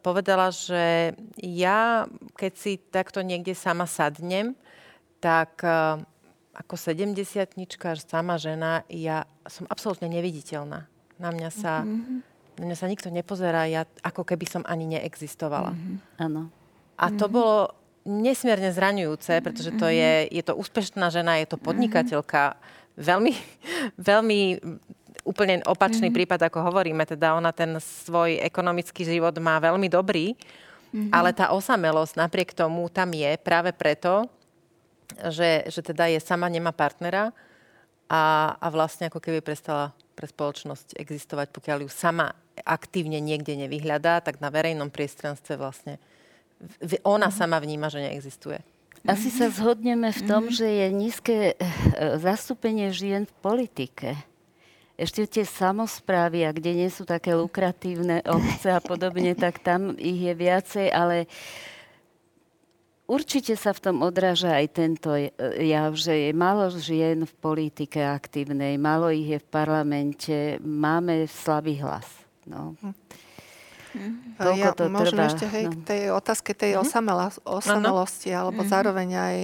povedala, že ja, keď si takto niekde sama sadnem, tak ako 70 sama žena, ja som absolútne neviditeľná. Na mňa sa, mm-hmm. na mňa sa nikto nepozerá, ja ako keby som ani neexistovala. Mm-hmm. A to mm-hmm. bolo nesmierne zraňujúce, pretože to je, je to úspešná žena, je to podnikateľka. Veľmi, veľmi úplne opačný mm-hmm. prípad, ako hovoríme. Teda ona ten svoj ekonomický život má veľmi dobrý, mm-hmm. ale tá osamelosť napriek tomu tam je práve preto, že, že teda je sama, nemá partnera a, a vlastne ako keby prestala pre spoločnosť existovať, pokiaľ ju sama aktívne niekde nevyhľadá, tak na verejnom priestranstve vlastne ona mhm. sama vníma, že neexistuje. Asi sa zhodneme v tom, mhm. že je nízke eh, zastúpenie žien v politike. Ešte tie samozprávy, a kde nie sú také lukratívne obce a podobne, tak tam ich je viacej, ale uh, Určite sa v tom odráža aj tento jav, že je málo žien v politike aktívnej, málo ich je v parlamente, máme slabý hlas. No. Hm. Ja to možno trvá. ešte hej, no. k tej otázke tej hm? osamelosti, no, no. alebo hm. zároveň aj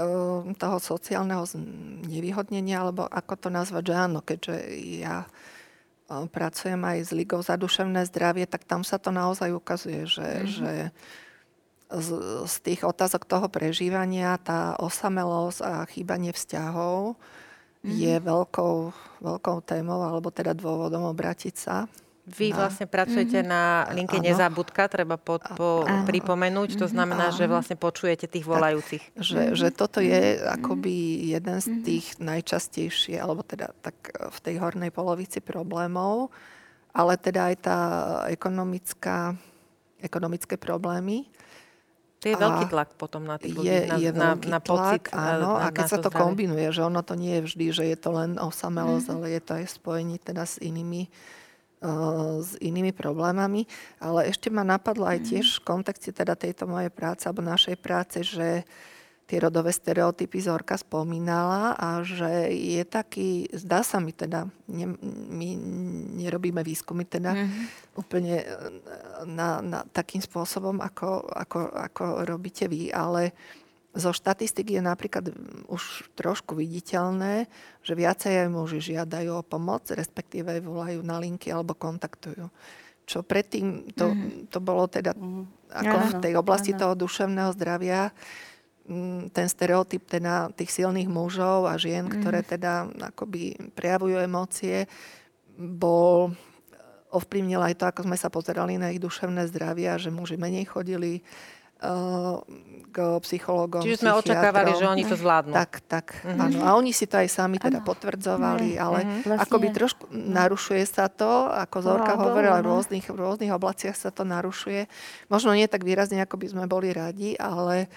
uh, toho sociálneho nevyhodnenia, alebo ako to nazvať, že áno, keďže ja pracujem aj s Ligou za duševné zdravie, tak tam sa to naozaj ukazuje, že, mm-hmm. že z, z tých otázok toho prežívania tá osamelosť a chýbanie vzťahov mm-hmm. je veľkou, veľkou témou, alebo teda dôvodom obratiť sa vy no. vlastne pracujete mm-hmm. na linke ano. Nezabudka, treba po, po, pripomenúť. To znamená, ano. že vlastne počujete tých volajúcich. Tak, že, mm-hmm. že toto je akoby jeden z tých najčastejších, alebo teda tak v tej hornej polovici problémov, ale teda aj tá ekonomická, ekonomické problémy. To je veľký tlak potom na tých ľudí, je, na, je na, na pocit. Áno, na, a keď sa to zdravie. kombinuje, že ono to nie je vždy, že je to len osamelosť, mm-hmm. ale je to aj spojení teda s inými s inými problémami, ale ešte ma napadlo aj tiež v kontexte teda tejto mojej práce alebo našej práce, že tie rodové stereotypy Zorka spomínala a že je taký, zdá sa mi teda, ne, my nerobíme výskumy teda mm-hmm. úplne na, na takým spôsobom, ako, ako, ako robíte vy, ale zo štatistik je napríklad už trošku viditeľné, že viacej aj muži žiadajú o pomoc, respektíve volajú na linky alebo kontaktujú. Čo predtým to, mm-hmm. to bolo teda mm-hmm. ako áno, v tej oblasti áno. toho duševného zdravia, ten stereotyp teda tých silných mužov a žien, mm-hmm. ktoré teda akoby prejavujú emócie, bol ovplyvnil aj to, ako sme sa pozerali na ich duševné zdravie a že muži menej chodili k psychológom. Čiže sme očakávali, že oni to zvládnu. Tak, tak, mm-hmm. áno. A oni si to aj sami teda ano. potvrdzovali, mm-hmm. ale vlastne... akoby trošku narušuje sa to, ako Zorka no, hovorila, v rôznych, v rôznych oblastiach sa to narušuje. Možno nie tak výrazne, ako by sme boli radi, ale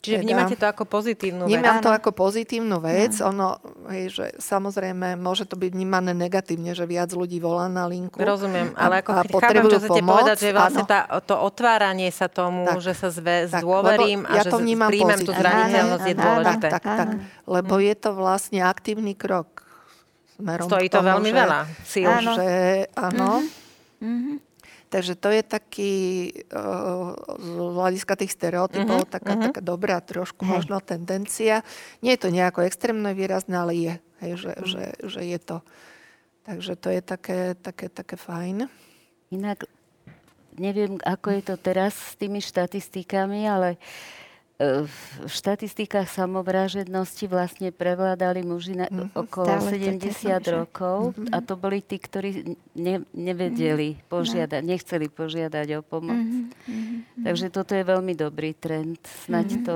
Čiže teda, vnímate to ako pozitívnu vec? Vnímam to ako pozitívnu vec. Áno. Ono, hej, že samozrejme môže to byť vnímané negatívne, že viac ľudí volá na linku. Rozumiem, ale ako a, chápem, čo chcete povedať, že vlastne tá, to otváranie sa tomu, tak, že sa zve, tak, zdôverím a ja že príjmem tú zraniteľnosť je dôležité. Tak, tak, tak, lebo je to vlastne aktívny krok. Stojí to veľmi že, veľa síl. Áno. Že, áno. Mm-hmm. Takže to je taký uh, z hľadiska tých stereotypov uh-huh, taká, uh-huh. taká dobrá trošku hej. možno tendencia. Nie je to nejako extrémne výrazné, ale je, hej, že, uh-huh. že, že je to. Takže to je také, také, také fajn. Inak neviem, ako je to teraz s tými štatistikami, ale uh, v štatistikách samovražednosti vlastne prevládali muži na, mm-hmm. okolo Stále 70 rokov mm-hmm. a to boli tí, ktorí ne, nevedeli mm-hmm. požiadať, nechceli požiadať o pomoc. Mm-hmm. Takže toto je veľmi dobrý trend. Snaď mm-hmm. to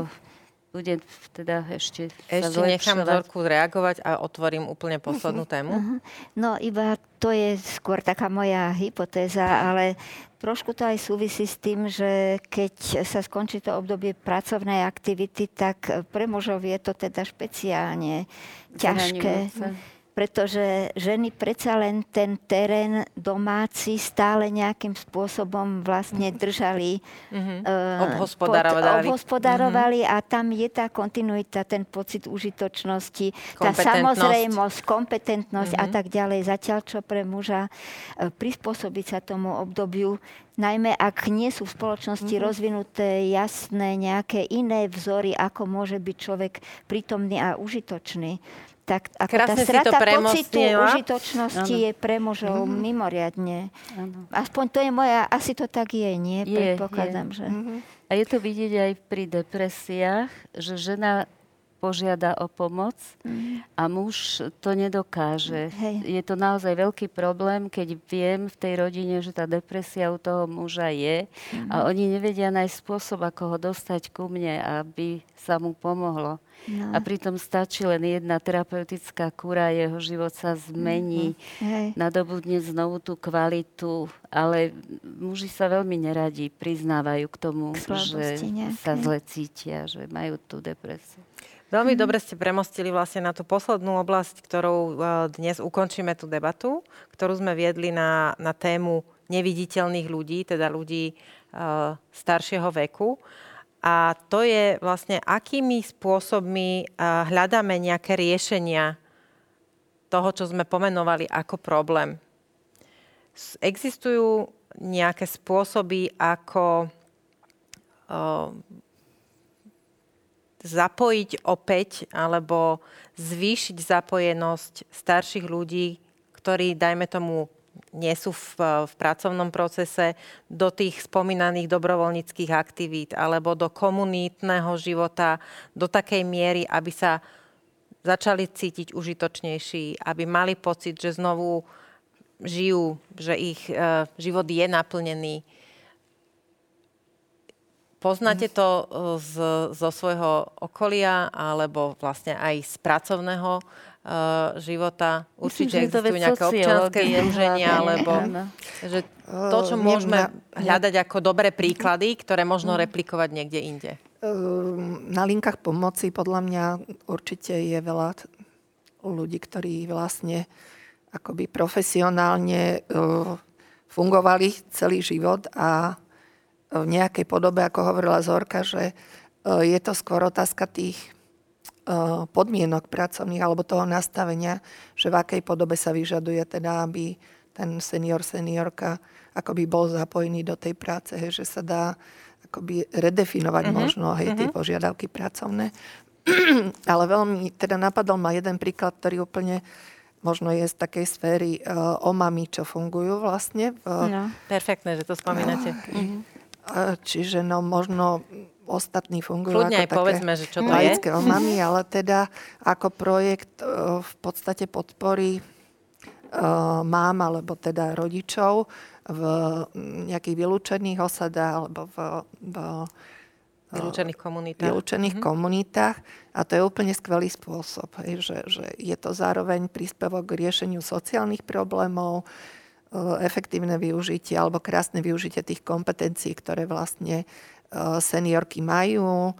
bude teda ešte Ešte nechám Zorku reagovať a otvorím úplne poslednú tému. Uh-huh. No iba to je skôr taká moja hypotéza, ale trošku to aj súvisí s tým, že keď sa skončí to obdobie pracovnej aktivity, tak pre mužov je to teda špeciálne ťažké pretože ženy predsa len ten terén domáci stále nejakým spôsobom vlastne mhm. držali, mm-hmm. uh, obhospodarovali, pod, obhospodarovali mm-hmm. a tam je tá kontinuita, ten pocit užitočnosti, tá samozrejmosť, kompetentnosť mm-hmm. a mhm. tak ďalej. Zatiaľ, čo pre muža uh, prispôsobiť sa tomu obdobiu, najmä ak nie sú v spoločnosti mm-hmm. rozvinuté jasné nejaké iné vzory, ako môže byť človek prítomný a užitočný tak ako Krásne tá strata pocitu užitočnosti ano. je pre mužov mm-hmm. mimoriadne. Ano. Aspoň to je moja, asi to tak je, nie? Je, Predpokladám, je. že... Mm-hmm. A je to vidieť aj pri depresiách, že žena požiada o pomoc mm. a muž to nedokáže. Hej. Je to naozaj veľký problém, keď viem v tej rodine, že tá depresia u toho muža je mm. a oni nevedia nájsť spôsob, ako ho dostať ku mne, aby sa mu pomohlo. No. A pritom stačí len jedna terapeutická kúra, jeho život sa zmení, mm-hmm. nadobudne znovu tú kvalitu, ale muži sa veľmi neradí priznávajú k tomu, k že nejaké. sa zle cítia, že majú tú depresiu. Veľmi mm. dobre ste premostili vlastne na tú poslednú oblasť, ktorou uh, dnes ukončíme tú debatu, ktorú sme viedli na, na tému neviditeľných ľudí, teda ľudí uh, staršieho veku. A to je vlastne, akými spôsobmi uh, hľadáme nejaké riešenia toho, čo sme pomenovali ako problém. Existujú nejaké spôsoby, ako zapojiť opäť alebo zvýšiť zapojenosť starších ľudí, ktorí, dajme tomu, nie sú v, v pracovnom procese, do tých spomínaných dobrovoľníckých aktivít alebo do komunitného života do takej miery, aby sa začali cítiť užitočnejší, aby mali pocit, že znovu žijú, že ich e, život je naplnený. Poznáte to e, z, zo svojho okolia alebo vlastne aj z pracovného uh, života. Určite Myslím, existujú nejaké občianské združenia, alebo že to, čo môžeme hľadať ako dobré príklady, ktoré možno replikovať niekde inde. Na linkách pomoci podľa mňa určite je veľa ľudí, ktorí vlastne akoby profesionálne fungovali celý život a v nejakej podobe, ako hovorila Zorka, že je to skôr otázka tých podmienok pracovných alebo toho nastavenia, že v akej podobe sa vyžaduje teda, aby ten senior, seniorka akoby bol zapojený do tej práce, hej, že sa dá akoby redefinovať uh-huh. možno hej, uh-huh. tie požiadavky pracovné. Ale veľmi, teda napadol ma jeden príklad, ktorý úplne možno je z takej sféry uh, o mami, čo fungujú vlastne. V, no. Perfektné, že to spomínate. Uh, čiže no možno ostatní fungujú Kľudne ako aj také povedzme, že čo to je. mami, ale teda ako projekt uh, v podstate podporí uh, mám alebo teda rodičov v nejakých vylúčených osadách alebo v, v vylúčených komunitách. Vylúčených mm-hmm. komunitách. A to je úplne skvelý spôsob, hej, že, že je to zároveň príspevok k riešeniu sociálnych problémov, e, efektívne využitie alebo krásne využitie tých kompetencií, ktoré vlastne e, seniorky majú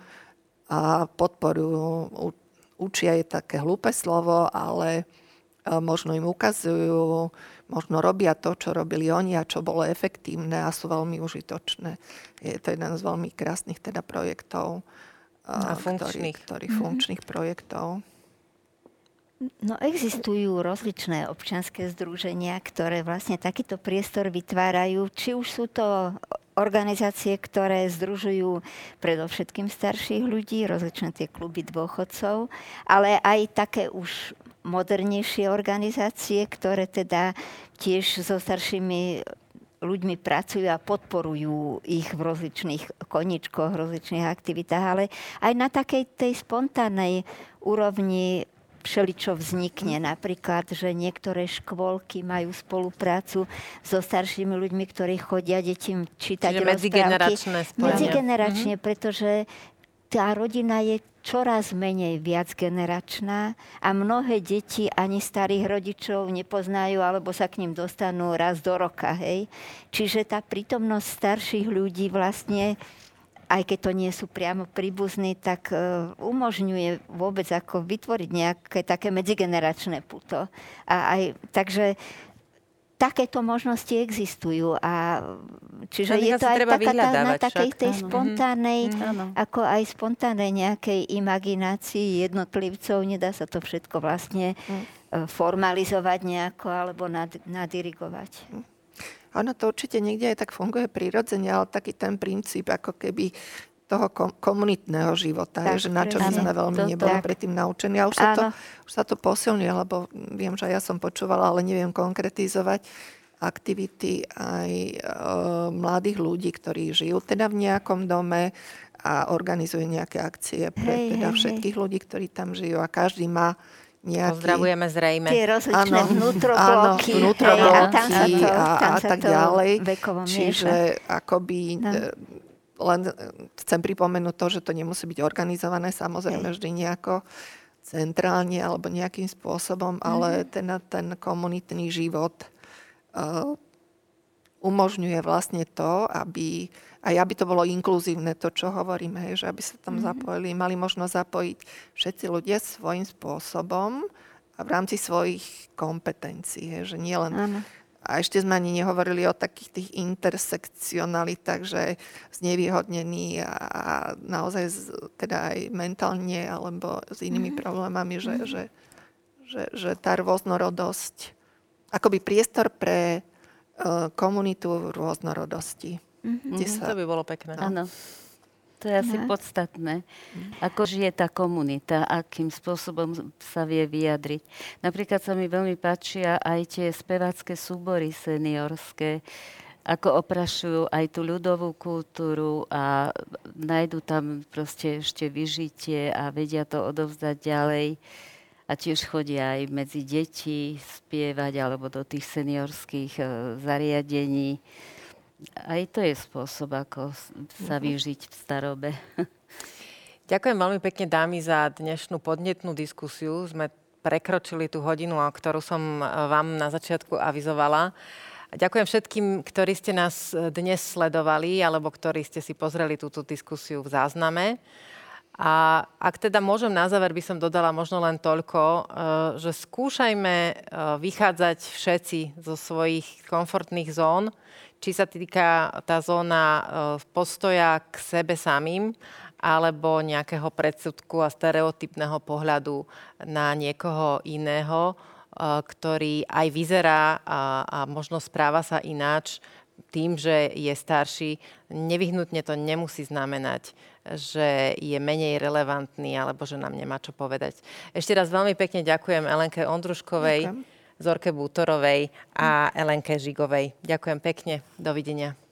a podporujú. Učia je také hlúpe slovo, ale e, možno im ukazujú možno robia to, čo robili oni a čo bolo efektívne a sú veľmi užitočné. Je to jeden z veľmi krásnych teda projektov. A funkčných. Ktorý, ktorý mm-hmm. funkčných projektov. No existujú rozličné občianské združenia, ktoré vlastne takýto priestor vytvárajú. Či už sú to organizácie, ktoré združujú predovšetkým starších ľudí, rozličné tie kluby dôchodcov, ale aj také už modernejšie organizácie, ktoré teda tiež so staršími ľuďmi pracujú a podporujú ich v rozličných koničkoch, rozličných aktivitách, ale aj na takej tej spontánnej úrovni všeličo vznikne. Napríklad, že niektoré škôlky majú spoluprácu so staršími ľuďmi, ktorí chodia deťom čítať Čiže rozprávky. medzigeneračné spojenie. Medzigeneračne, mm-hmm. pretože tá rodina je čoraz menej viacgeneračná a mnohé deti ani starých rodičov nepoznajú alebo sa k ním dostanú raz do roka. Hej? Čiže tá prítomnosť starších ľudí vlastne aj keď to nie sú priamo príbuzní, tak uh, umožňuje vôbec ako vytvoriť nejaké také medzigeneračné puto. A aj, takže takéto možnosti existujú. A, čiže je to aj taká tá, na takej tej ano. spontánnej, ano. Mhm. ako aj spontánnej nejakej imaginácii jednotlivcov. Nedá sa to všetko vlastne mm. formalizovať nejako alebo nad, nadirigovať. Ono to určite niekde aj tak funguje prirodzene, ale taký ten princíp, ako keby toho komunitného života, tak, že na čo my sme veľmi to, neboli tak. predtým naučení. A už sa, to, už sa to posilňuje, lebo viem, že ja som počúvala, ale neviem konkretizovať aktivity aj e, mladých ľudí, ktorí žijú teda v nejakom dome a organizujú nejaké akcie pre hej, teda hej, všetkých hej. ľudí, ktorí tam žijú a každý má nejaký... Pozdravujeme zrejme. Tie rozličné áno, vnútrobloky, áno, vnútrobloky hej, a, tam sa to, a, tam a tak ďalej. Čiže akoby no len e, chcem pripomenúť to, že to nemusí byť organizované samozrejme vždy nejako centrálne alebo nejakým spôsobom, mm-hmm. ale ten, ten komunitný život uh, umožňuje vlastne to, aby aj aby to bolo inkluzívne, to, čo hovoríme, hej, že aby sa tam mm-hmm. zapojili, mali možnosť zapojiť všetci ľudia svojím spôsobom a v rámci svojich kompetencií, hej, že nie len a ešte sme ani nehovorili o takých tých intersekcionalitách, že znevýhodnení a naozaj z, teda aj mentálne alebo s inými mm-hmm. problémami, že, mm-hmm. že, že, že tá rôznorodosť, akoby priestor pre komunitu rôznorodosti. Mm-hmm. Sa, to by bolo pekné. No. Áno. To je asi No. podstatné. Ako žije tá komunita, akým spôsobom sa vie vyjadriť. Napríklad sa mi veľmi páčia aj tie spevácké súbory seniorské, ako oprašujú aj tú ľudovú kultúru a nájdu tam proste ešte vyžitie a vedia to odovzdať ďalej. A tiež chodia aj medzi deti spievať alebo do tých seniorských e, zariadení. Aj to je spôsob, ako sa vyžiť v starobe. Ďakujem veľmi pekne dámy za dnešnú podnetnú diskusiu. Sme prekročili tú hodinu, o ktorú som e, vám na začiatku avizovala. Ďakujem všetkým, ktorí ste nás e, dnes sledovali alebo ktorí ste si pozreli túto diskusiu v zázname. A ak teda môžem na záver, by som dodala možno len toľko, e, že skúšajme e, vychádzať všetci zo svojich komfortných zón, či sa týka tá zóna e, postoja k sebe samým, alebo nejakého predsudku a stereotypného pohľadu na niekoho iného, ktorý aj vyzerá a, a možno správa sa ináč tým, že je starší, nevyhnutne to nemusí znamenať, že je menej relevantný alebo že nám nemá čo povedať. Ešte raz veľmi pekne ďakujem Elenke Ondruškovej, Ďakujem. Zorke Bútorovej a Elenke Žigovej. Ďakujem pekne. Dovidenia.